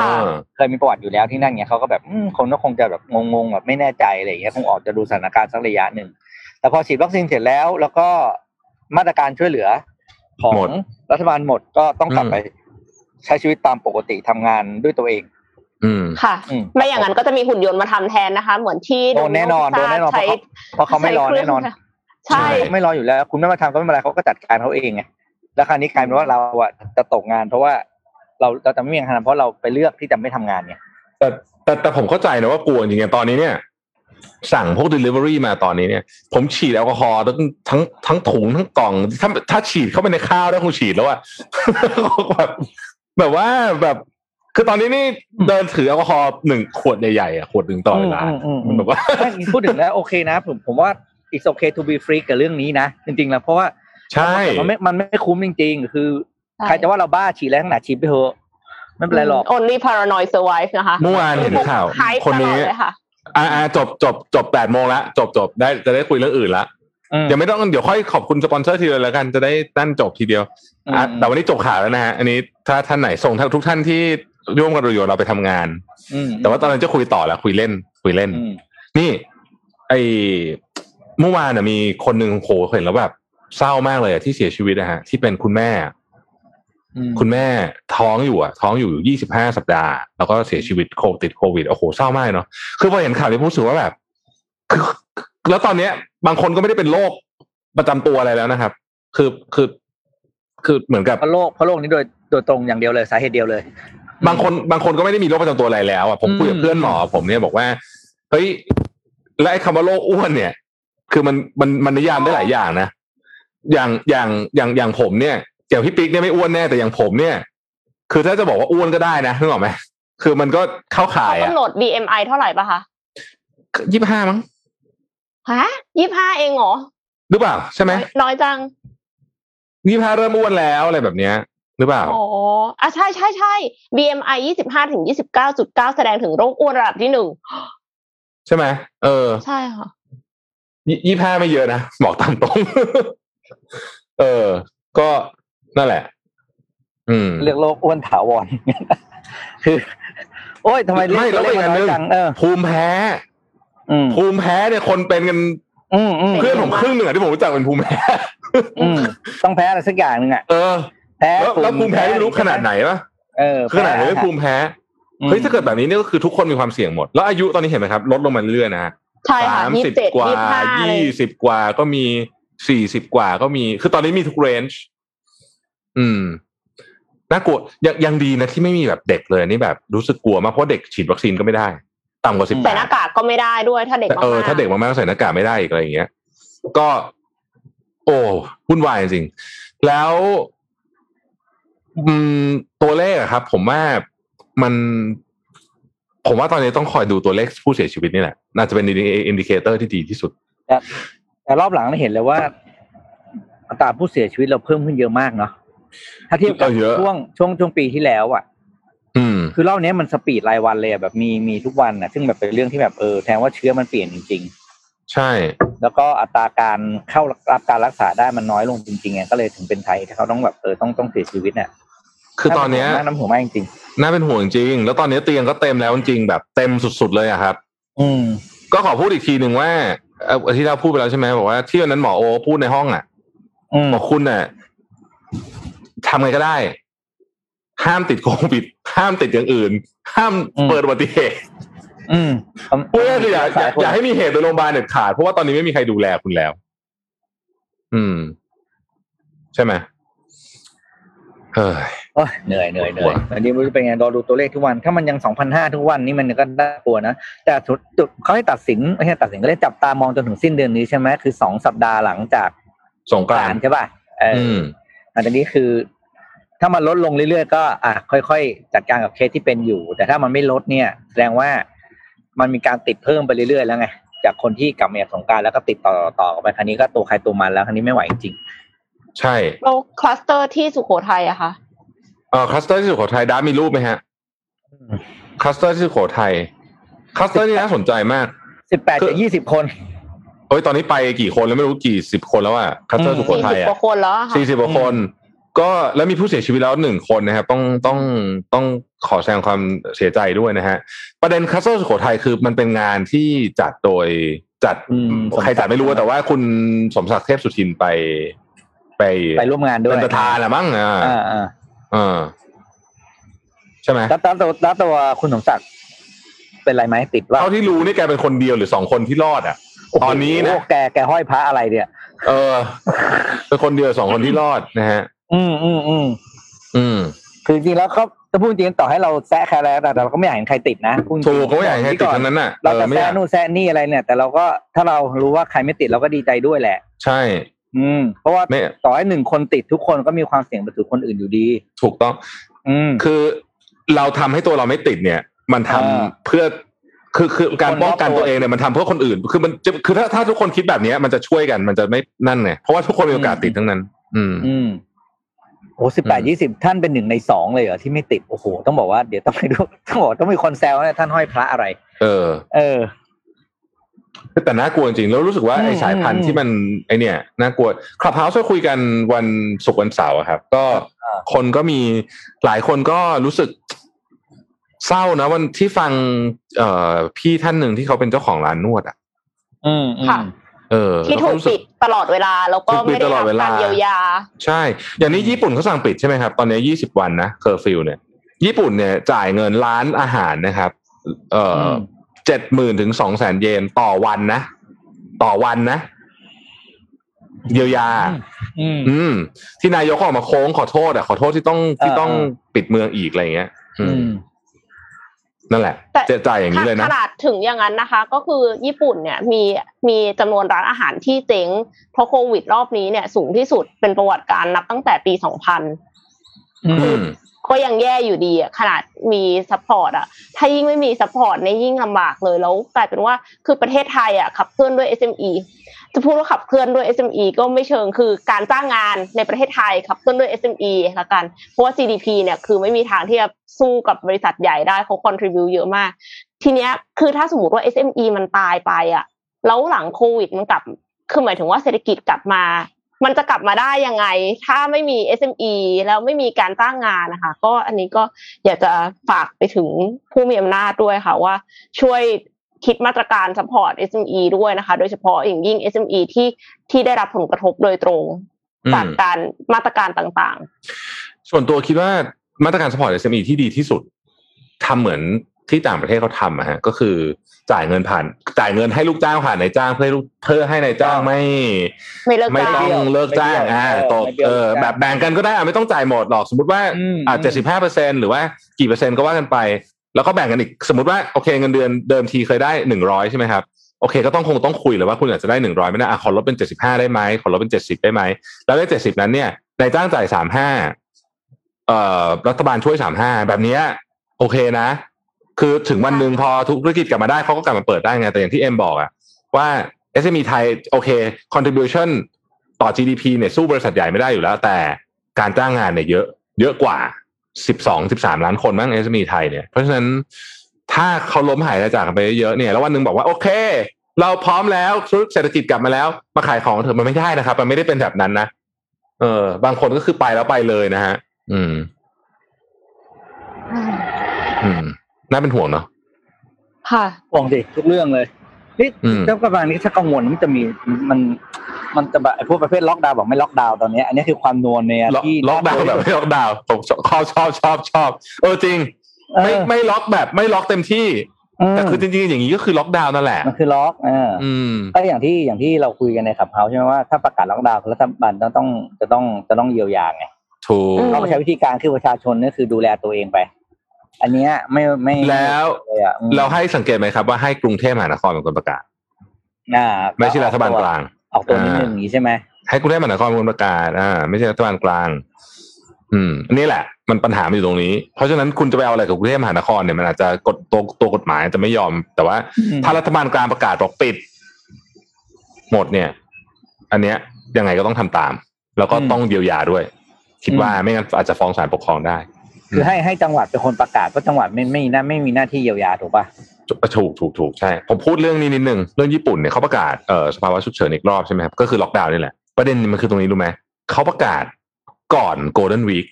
ค่ะเคยมีประวัติอยู่แล้วที่นั่นไงเขาก็แบบอืมคนก็คงจะแบบงงๆแบบไม่แน่ใจอะไรอย่างเงี้ยคงออกจะดูสถานการณ์สักระยะหนึ่งแต่พอฉีดวัคซีนเสร็จแล้ว แล้วก็มาตรการช่วยเหลือ ของหมดรัฐบาลหมดก็ต้องกลับอืมไป ใช้ชีวิตตามปกติทำงานด้วยตัวเอง อืมค่ะอืมไม่อย่างนั้นก็จะมีหุ่นยนต์มาทำแทนนะคะ เหมือนที่โดนแน่นอนโดนแน่นอนเพใช้ราะเขาเพราะเขาไม่รอแน่นอนใช่ใช่ไม่รออยู่แล้ว คุณไม่มาทำก็ไม่เป็นไรเขาก็จัดการเขาเองไงแล้วคราวนี้กลายเป็นว่าเราอะจะตกงาน เพราะว่าเราเราจะไม่มีงานทำเพราะเราไปเลือกที่จะไม่ทำงานไงแต่แต่แต่ผมเข้าใจนะว่ากลัวจริงๆตอนนี้เนี่ย สั่งพวก delivery มาตอนนี้เนี่ย ผมฉีดแอลกอฮอล์ทั้งทั้งทั้งถุงทั้งกล่อง ถ้าถ้าฉีดเข้าไปในข้าวได้คงฉีดแล้วอะแบบแบบว่าแบบคือตอนนี้นี่เดินถือแอลกอฮอล์หนึ่งขวดใหญ่ๆอะขวดหนึ่งต่อเวลาอืมอืมอืมมันแบบว่าไม่พูดถึงแล้วโอเคนะ ผมผมว่า it's okay to be free กับเรื่องนี้นะ จริง ๆ แล้วเพราะว่าใช่มันไม่มันไม่คุ้มจริง ๆ คือใช่ใครจะว่าเราบ้าฉีดแล้วขนาดฉีดไปเถอะไม่เป็นไรหรอก only paranoid survive นะคะเมื่อวานเห็นข่าวหายคนตลอนี้ดเลยค่ะ อ่าอ่าจบจบจบแปดโมงละจบจบได้จะได้คุยเรื่องอื่นละอืมเดี๋ยวไม่ต้องเดี๋ยวค่อยขอบคุณสปอนเซอร์ทีเดียวแล้วกันจะได้นั่นจบทีเดียวอะอืมแต่วันนี้จบข่าวแล้วนะฮะอันนี้ถ้าท่านไหนส่งทุกท่านที่ร่วมกันอยู่เราไปทำงานอืมแต่ว่าตอนนั้นจะคุยต่อแล้วคุยเล่น คุยเล่นอืมนี่ ไอเมื่อวานน่ะมีคนหนึ่งโหเห็นแล้วแบบเศร้ามากเลยอะที่เสียชีวิตนะฮะที่เป็นคุณแม่อืม คุณแม่ท้องอยู่อะ ท้องอยู่ยี่สิบห้าสัปดาห์ แล้วก็เสียชีวิตโควิดติดโควิดโอ้โหเศร้ามากเนาะคือพอเห็นข่าวนี้ผมรู้สึกว่าแบบคือแล้วตอนเนี้ย บางคนก็ไม่ได้เป็นโรคประจำตัวอะไรแล้วนะครับ คือคือคือเหมือนกับเพราะโรคเพราะโรคนี้โดยโดยตรงอย่างเดียวเลยสาเหตุเดียวเลย บางคนบางคนก็ไม่ได้มีโรคประจำตัวอะไรแล้วอะผมคุยกับอืมเพื่อนหมอผมเนี่ยบอกว่าเฮ้ยและไอ้คำว่าโรคอ้วนเนี่ย คือมันมันมันนิยามได้หลายอย่างนะอย่างอย่างอย่างอย่างผมเนี่ย อย่างพี่ปิ๊กเนี่ยไม่อ้วนแน่แต่อย่างผมเนี่ย คือถ้าจะบอกว่าอ้วนก็ได้นะนึกออกไหมคือมันก็เข้าข่าเขายอะกำหนด BMI เท่าไหร่ปะคะยี่ห้ามั้งฮะยี่ห้าเองเหรอหรือเปล่าใช่ไหมน้อยน้อยจังยี่ห้าเริ่มอ้วนแล้วอะไรแบบเนี้ยหรือเปล่า อ๋ออะใช่ใช่ใช่ BMI ยี่สิบห้าถึงยี่สิบเก้าจุดเก้าแสดงถึงโรคอ้วนระดับที่หนึ่งใช่ไหมเออ ใช่ค่ะยี่ห้าไม่เยอะนะบอกตามตรง เออ ก็ นั่นแหละ อืม เรียกโรคอ้วนถาวรคือ โอ้ยทำไมเรียกไม่แล้วเรียอีกกอันน้หนึอยงจังเออภูมิแพ้อืมภูมิแพ้เนี่ยคนเป็นกันอืมอืมเพื่อนผมครึ่งหนึ่งอะที่ผมรู้จักเป็นภูมิแพ้อืมต้องแพ้อะไรสักอย่างหนึ่งอะเออแพ้แล้วแล้วภูมิแพ้ไม่รู้ขนาดไหนวะเออขนาดไหนไม่ภูมิแพ้อืมเฮ้ยถ้าเกิดแบบนี้เนี่ยก็คือทุกคนมีความเสี่ยงหมด แล้วอายุตอนนี้เห็นไหมครับ ลดลงมาเรื่อยๆนะใช่ค่ะสามยี่สิสิบบเจ็ดกว่ายี่สิบห้าเลยยี่สิบกว่าก็มีสี่สิบกว่าก็มี คือตอนนี้มีทุกเรนจ์ อืมน่ากลัวยังยังดีนะที่ไม่มีแบบเด็กเลยนี่แบบรู้สึกกลัวมากเพราะเด็กฉีดวัคซีนก็ไม่ได้ต่ำกว่าสิบแปดใส่หน้ากากก็ไม่ได้ด้วยถ้าเด็กมากเออๆถ้าเด็กมากๆก็ใส่หน้ากากไม่ได้อีกอะไรอย่างเงี้ย ก็ โอ้วุ่นวายจริงๆแล้วอืมตัวเลขอะครับ ผมว่ามัน ผมว่าตอนนี้ต้องคอยดูตัวเลขผู้เสียชีวิตนี่แหละน่าจะเป็น indicator ที่ดีที่สุด แต่แต่รอบหลังเราเห็นเลยว่าอัตราผู้เสียชีวิตเราเพิ่มขึ้นเยอะมากเนาะ ถ้าเทียบกับเออเยอะช่วงช่วงช่วงปีที่แล้วอะอืมคือรอบนี้มันสปีดรายวันเลยอะแบบมีมีทุกวันอะซึ่งแบบเป็นเรื่องที่แบบเออแทนว่าเชื้อมันเปลี่ยนจริงใช่ๆแล้วก็อัตราการเข้ารับการรักษาได้มันน้อยลงจริงๆไงก็เลยถึงเป็นไทยที่เขาต้องแบบเออต้องต้องเสียชีวิตเนี่ยคือตอนเนี้ยน้ำหัวมากจริงน่าเป็นห่วงจริง แล้วตอนนี้เตียงก็เต็มแล้วจริงแบบเต็มสุดๆเลยอะครับๆอืม ก็ขอพูดอีกทีหนึ่งว่าเอ่อที่เราพูดไปแล้วใช่ไหมบอกว่าที่วันนั้นหมอโอพูดในห้องอะอืมบอกคุณน่ะ ทำไงก็ได้ ห้ามติดโควิด ห้ามติดอย่างอื่น ห้ามเปิดอุบัติเหตุอืมพูดง่ายๆคืออย่าอย่าอย่าให้มีเหตุในโรงพยาบาลเด็ดขาดเพราะว่าตอนนี้ไม่มีใครดูแลคุณแล้ว อืม ใช่ไหมเฮ้ยโอ้ยเหนื่อยเหนื่อยเหนื่อยอันนี้ไม่รู้เป็นไงรอดูตัวเลขทุกวัน ถ้ามันยังสองพันห้าทุกวันนี่มันก็น่ากลัวนะ แต่สุดจุดเขาให้ตัดสินไม่ใช่ตัดสินก็ได้จับตามองจนถึงสิ้นเดือนนี้ใช่ไหมคือสองสัปดาห์หลังจากสงกรานต์ใช่ป่ะเอออือมอันนี้คือ ถ้ามันลดลงเรื่อยๆก็อะค่อยๆ จัดการกับเคสที่เป็นอยู่ แต่ถ้ามันไม่ลดเนี่ย แสดงว่ามันมีการติดเพิ่มไปเรื่อยๆ แล้วไงจากคนที่กลับมาจากสงกรานต์แล้วก็ติดต่อต่อๆไปคราวนี้ก็ตัวใครตัวมันแล้วคราวนี้ไม่ไหวจริงใช่แล้วคลัสเตอร์ที่สุโขทัยอะคะเออคลัสเตอร์ที่สุโขทัยด้ามีรูปไหมฮะคลัสเตอร์ที่สุโขทัยคลัสเตอร์นี่น่าสนใจมากสิบแปดคือจากยี่สิบคนเฮ้ยตอนนี้ไปกี่คนแล้วไม่รู้กี่สิบคนแล้วอะคลัสเตอร์อืมสุโขทัยอะสี่สิยบกว่าคนแล้วอะค่ะสี่สิบกว่าคน ก็แล้วมีผู้เสียชีวิตแล้วหนึ่งคนนะครับต้องต้องต้องขอแสดงความเสียใจด้วยนะฮะประเด็นคลัสเตอร์สุโขทัยคือมันเป็นงานที่จัดโดยจัดอืมใครจัดไม่รู้แต่ว่าคุณสมศักดิ์เทพสุทินไป ไปไปร่วมงานด้วยเป็นประธานแหละมั้งอ่าอ่าอ่าเออใช่ไหมแล้วแล้วตัวแล้วตัวคุณสมศักดิ์เป็นไรไหมติดว่าเท่าที่รู้นี่แกเป็นคนเดียวหรือสองคนที่รอดอะตอนนี้นะโโหแกแกห้อยพระอะไรเนี่ย เออเป็นคนเดียวสองคนที่รอดนะฮะ อืมอืมอืมอืมคือจริงๆแล้วเขาจะพูดจริงๆต่อให้เราแซะใครแล้วแต่เราก็ไม่อยากเห็นใครติดนะพูดจริงๆถูกเขาไม่อยากให้ใครติดทั้งนั้นน่ะเราเอจะอไม่อแซะยากนู่นแซะนี่อะไรเนี่ย แต่เราก็ถ้าเรารู้ว่าใครไม่ติดเราก็ดีใจด้วยแหละ ใช่ อืม เพราะว่าไม่ต่อให้หนึ่งคนติดทุกคนก็มีความเสี่ยงไปสู่คนอื่นอยู่ดี ถูกต้อง อืมคือเราทำให้ตัวเราไม่ติดเนี่ย มันทำอ่าเพื่อคือคือการคนรอบป้องกันตัวตัวเองเนี่ยมันทำเพื่อคนอื่น คือมันจะคือถ้าถ้าทุกคนคิดแบบเนี้ยมันจะช่วยกันมันจะไม่นั่นไงเพราะว่าทุกคนมีโอกาสติดทั้งนั้น อืม อืม โอ้สิบแปดอืมยี่สิบท่านเป็นหนึ่งในสองเลยเหรอที่ไม่ติดโอ้โหต้องบอกว่าเดี๋ยวต้องไปดูต้องบอกต้องมีคนแซวนะท่านห้อยพระอะไร เออ เออแต่น่ากลัวจริงแล้วรู้สึกว่าอืมไอ้สายพันอืธุ์มที่มันไอเนี่ยน่ากลัว Clubhouse คุยกันวันศุกร์วันเสาร์อะครับ ก็อ่าคนก็มีหลายคนก็รู้สึกเศร้านะวันที่ฟัง เอ่อพี่ท่านหนึ่งที่เขาเป็นเจ้าของร้านนวดอะ อืมอืมค่ะเออ ที่แล้วรู้สึกถูกปิดตลอดเวลาแล้วก็ถูกปิไม่ดตลอดเวลาการเยียวยา ใช่ อย่างนี้ญี่ปุ่นเขาสั่งปิดใช่ไหมครับ ตอนนี้ยี่สิบวันนะเคอร์ฟิวเนี่ย ญี่ปุ่นเนี่ยจ่ายเงินร้านอาหารนะครับ เอ่อเจ็ดหมื่นถึงสองแสนเยนต่อวันนะ ต่อวันนะเยียวยา อืมอืมที่นายกเขาออกมาโค้งขอโทษอะขอโทษที่ต้องที่ต้องเออเออปิดเมืองอีกอะไรเงี้ย อือืมม นั่นแหละแต่จะจ่ายอย่างนี้เลยขนะนาดถึงอย่างนั้นนะคะ ก็คือญี่ปุ่นเนี่ยมีมีจำนวนร้านอาหารที่เจ๊งเพราะโควิดรอบนี้เนี่ยสูงที่สุดเป็นประวัติการนับตั้งแต่ปี2000อือืมมก็ยังแย่อยู่ดีอะขนาดมี support อะถ้ายิ่งไม่มี support เนี่ยยิ่งลำบากเลยแล้วกลายเป็นว่าคือประเทศไทยอะขับเคลื่อนด้วย SME จะพูดว่าขับเคลื่อนด้วย SME ก็ไม่เชิงคือการจ้างงานในประเทศไทยขับเคลื่อนด้วย SME ละกัน เพราะว่า GDP เนี่ยคือไม่มีทางที่จะสู้กับบริษัทใหญ่ได้เขา contribute เยอะมาก ทีเนี้ยคือถ้าสมมติว่า SME มันตายไปอะแล้วหลังโควิดมันกลับคือหมายถึงว่าเศรษฐกิจกลับมา มันจะกลับมาได้ยังไง ถ้าไม่มี SME แล้วไม่มีการจ้างงานนะคะ ก็อันนี้ก็อยากจะฝากไปถึงผู้มีอำนาจด้วยค่ะว่าช่วย คิดมาตรการ support SME ด้วยนะคะ โดยเฉพาะอย่างยิ่ง SME ที่ที่ได้รับผลกระทบโดยตรงอืมจากการมาตรการต่างส่วนตัวคิดว่ามาตรการ support SME ที่ดีที่สุดทำเหมือนที่ต่างประเทศเขาทำอะฮะก็คือจ่ายเงินผ่าน จ่ายเงินให้ลูกจ้างผ่านนายจ้างเพื่อให้ลูกเพื่อให้นายจ้างไม่ๆไม่เลิกไม่จ้าต้องงเลิกจ้างอ่าไม่เบี้ยวตกไม่เบี้ยวเออจ้างแบบแบ่งกันก็ได้อะไม่ต้องจ่ายหมดหรอกสมมติว่าอืมอ่าเจ็ดสิบห้าเปอร์เซ็นหรือว่ากี่เปอร์เซ็นต์ก็ว่ากันไป แล้วก็แบ่งกันอีกสมมติว่าโอเคเงินเดือนเดิมทีเคยได้หนึ่งร้อยใช่ไหมครับโอเคก็ต้องคงต้องคุยเลยว่าคุณอาจจะได้หนึ่งร้อยไม่ได้อะขอลดเป็นเจ็ดสิบห้าได้ไหมขอลดเป็นเจ็ดสิบได้ไหมแล้วได้เจ็ดสิบนั้นเนี่ยนายจ้างจ่ายสามห้าเอ่อรัฐบาลช่วยสามห้าแบบเนี้ยโอเคนะ คือถึงวันหนึ่งพอธุรกิจกลับมาได้เขาก็กลับมาเปิดได้ไงแต่อย่างที่เอ็มบอกอะว่า SME ไทยโอเค contribution ต่อ GDP เนี่ยสู้บริษัทใหญ่ไม่ได้อยู่แล้ว แต่การจ้างงานเนี่ยเยอะ เยอะกว่า 12 13ล้านคนมั้ง SME ไทยเนี่ยเพราะฉะนั้นถ้าเขาล้มหายตายจากกันไปเยอะๆเนี่ยแล้ววันหนึ่งบอกว่าโอเค เราพร้อมแล้วธุรกิจเศรษฐกิจกลับมาแล้วมาขายของเถอะมันไม่ได้นะครับ มันไม่ได้เป็นแบบนั้นนะเออ บางคนก็คือไปแล้วไปเลยนะฮะ อืม อืมน่าเป็นห่วงเนาะค่ะห่วงสิทุกเรื่องเลยนี่อืมเจ้ากำลังนี้ถ้ากังวลมันจะมีมัน มันจะแบบไอ้พวกประเภทล็อกดาวน์บอกไม่ล็อกดาวน์ตอนนี้ อันนี้คือความนวลเนี่ยล็อกที่ล็อกดาวน์แบบไม่ล็อกดาวน์ผมชอบชอบชอบชอบเออจริงเออไม่ไม่ล็อกแบบไม่ล็อกเต็มที่แต่คือจริงๆอย่างนี้ก็คือล็อกดาวน์นั่นแหละมันคือล็อกเอออืมก็อย่างที่อย่างที่เราคุยกันใน Clubhouse ใช่ไหมว่าถ้าประกาศล็อกดาวน์รัฐบาลต้องต้องจะต้องจะต้องเยียวยาไงถูกอืมเขาก็ใช้วิธีการคือประชาชนนี่คือดูแลตัวเองไป อันเนี้ยไม่ไม่แล้วเลยอะอืมเราให้สังเกตไหมครับว่าให้กรุงเทพมหานครเป็นคนประกาศอ่าไม่ใช่รัฐบาลกลาง ออกตัวนิดนึงอย่างนี้ใช่ไหมให้กรุงเทพมหานครเป็นคนประกาศอ่าไม่ใช่รัฐบาลกลาง อืมอันนี่แหละ มันปัญหามันอยู่ตรงนี้ เพราะฉะนั้นคุณจะไปเอาอะไรกับกรุงเทพมหานครเนี่ยมันอาจจะกฎตัวตัวกฎหมายจะไม่ยอม แต่ว่า ถ้ารัฐบาลกลางประกาศบอกปิด หมดเนี่ย อันเนี้ยยังไงก็ต้องทำตาม แล้วก็ต้องเยียวยาด้วย คิดว่าไม่งั้นอาจจะฟ้องศาลปกครองได้ คือให้ให้จังหวัดเป็นคนประกาศเพราะจังหวัดไม่ไม่น่าไม่มีหน้าที่เยียวยาถูกป่ะถูกถูกถูกใช่ผมพูดเรื่องนี้นิดนึงเรื่องญี่ปุ่นเนี่ยเขาประกาศเอ่อสภาวะฉุกเฉินอีกรอบใช่ไหมครับก็คือล็อกดาวน์นี่แหละประเด็นมันคือตรงนี้รู้ไหมเขาประกาศก่อนโกลเด้นวีค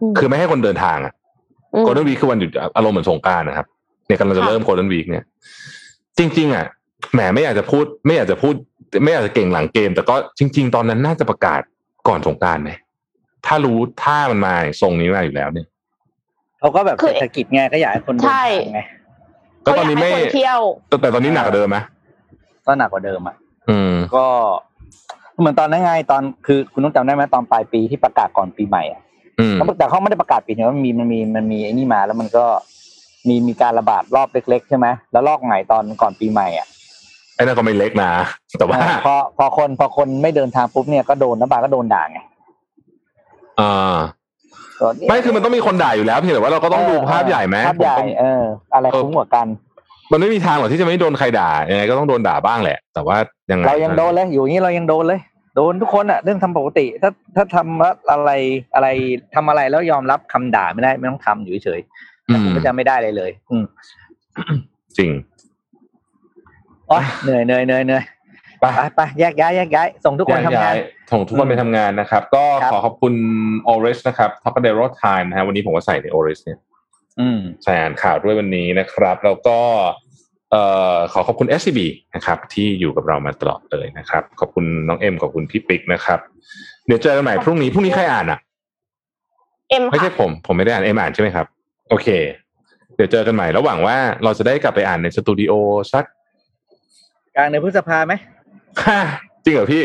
อืมคือไม่ให้คนเดินทางอะอืมโกลเด้นวีคคือวันหยุดอารมณ์เหมือนสงกรารนะครับเนี่ยกำลังจะค่ะเริ่มโกลเด้นวีคเนี่ย จริง ๆ อะแหมไม่อยากจะพูด ไม่อยากจะพูด ไม่อยากจะเก่งหลังเกม แต่ก็จริง ๆ ตอนนั้นน่าจะประกาศก่อนสงกรารไหม ถ้ารู้ถ้ามันมาทรงนี้มาอยู่แล้วเนี่ยเขาก็แบบคือเศรษฐกิจไงก็อยากให้คนเดินใช่ทางไงก็ตอนนี้ไม่เขาอยากให้คนเที่ยวแต่แต่ตอนนี้หนักกว่าเดิมไหมก็หนักกว่าเดิมอะอืมก็เหมือนตอนนั้นไงตอนคือคุณต้องจำได้ไหมตอนปลายปีที่ประกาศก่อนปีใหม่อะอืมแต่เขาไม่ได้ประกาศปีนี้มันมีมันมีมันมีไอ้นี่มา แล้วมันก็มีมีการระบาดรอบเล็กๆใช่ไหมแล้วลอกใหม่ตอนก่อนปีใหม่อะไอ้นั่นก็ไม่เล็กนะแต่ว่าอ่าพอพอคนพอคนไม่เดินทางปุ๊บเนี่ยก็โดนรัฐบาลก็โดนด่าไง อ่าก็เนี่ยไม่คือมันต้องมีคนด่าอยู่แล้วเพียงแต่ว่าเราก็ต้องดูภาพใหญ่ไหมภาพใหญ่ผมก็เออ อะไรคุ้มกว่ากัน มันไม่มีทางหรอกที่จะไม่โดนใครด่ายังไงก็ต้องโดนด่าบ้างแหละ แต่ว่ายังไงเรายังโดนเลยอยู่อย่างนี้เรายังโดนเลย โดนทุกคนอะเรื่องทำปกติ ถ้าถ้าทำว่าอะไรอะไรทำอะไรแล้วยอมรับคำด่าไม่ได้ไม่ต้องทำอยู่เฉยๆอืแต่มผมก็จะไม่ได้เลยเลย อืมจริงโอ๊ยเหนื่อยเหนื่อยเหนื่อยเหนื่อย ไปไปไปแยกย้ายแยกย้ายส่งทุกคนทำงานย้ยๆส่งทุกคนไปทำงานนะครับ ก็ครับขอขอบคุณ Oris นะครับ t o p a d e r o Time นะฮะวันนี้ผมก็ใส่ใน Oris เนี่ยอืมใส่อ่านข่าวด้วยวันนี้นะครับ แล้วก็เอ่อขอขอบคุณ SCB นะครับ ที่อยู่กับเรามาตลอดเลยนะครับ ขอบคุณน้องเอ็มขอบคุณพี่ปิ๊กนะครับ เดี๋ยวเจอกันใหม่พรุ่งนี้พรุ่งนี้ใครอ่านอะเอ็มไม่ค่ะใช่ผม ผมไม่ได้อ่านเอ็มอ่านใช่ไหมครับ โอเค เดี๋ยวเจอกันใหม่แล้วหวังว่าเราจะได้กลับไปอ่านในสตูดิโอสักกลางเดือนพฤษภาไหมห้า จริงเหรอพี่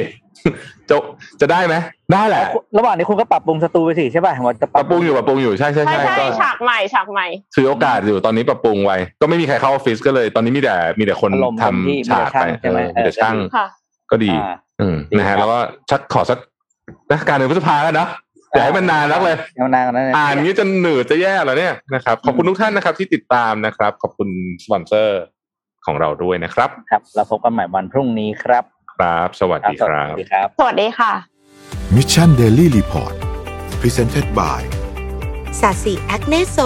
จะจะได้ไหมได้แหละ ระหว่างนี้คุณก็ปรับปรุงสตูไปสิใช่ป่ะว่าจะปรับปรุงอยู่ปรับปรุงอยู่ใช่ใช่ใช่ใช่ฉากใหม่ฉากใหม่ถือโอกาสอยู่ตอนนี้ปรับปรุงไว้ ก็ไม่มีใครเข้าออฟฟิศก็เลย ตอนนี้มีแต่มีแต่คนทำฉากไปเออมีแต่ช่างก็ดี อืมนะฮะแล้วก็ชักขอสักนะการเดือนพฤษภาแล้วนะอย่าให้มันนานนักเลยนานอ่านนี้จะหนืดจะแย่แล้วเนี่ยนะครับขอบคุณทุกท่านนะครับ ที่ติดตามนะครับ ขอบคุณสปอนเซอร์ของเราด้วยนะครับ ครับเราพบกันใหม่วันพรุ่งนี้ครับ ครับ สวัสดีครับ สวัสดีครับ สวัสดีค่ะ Mission Daily Report Presented by สาสีแอคเนโซ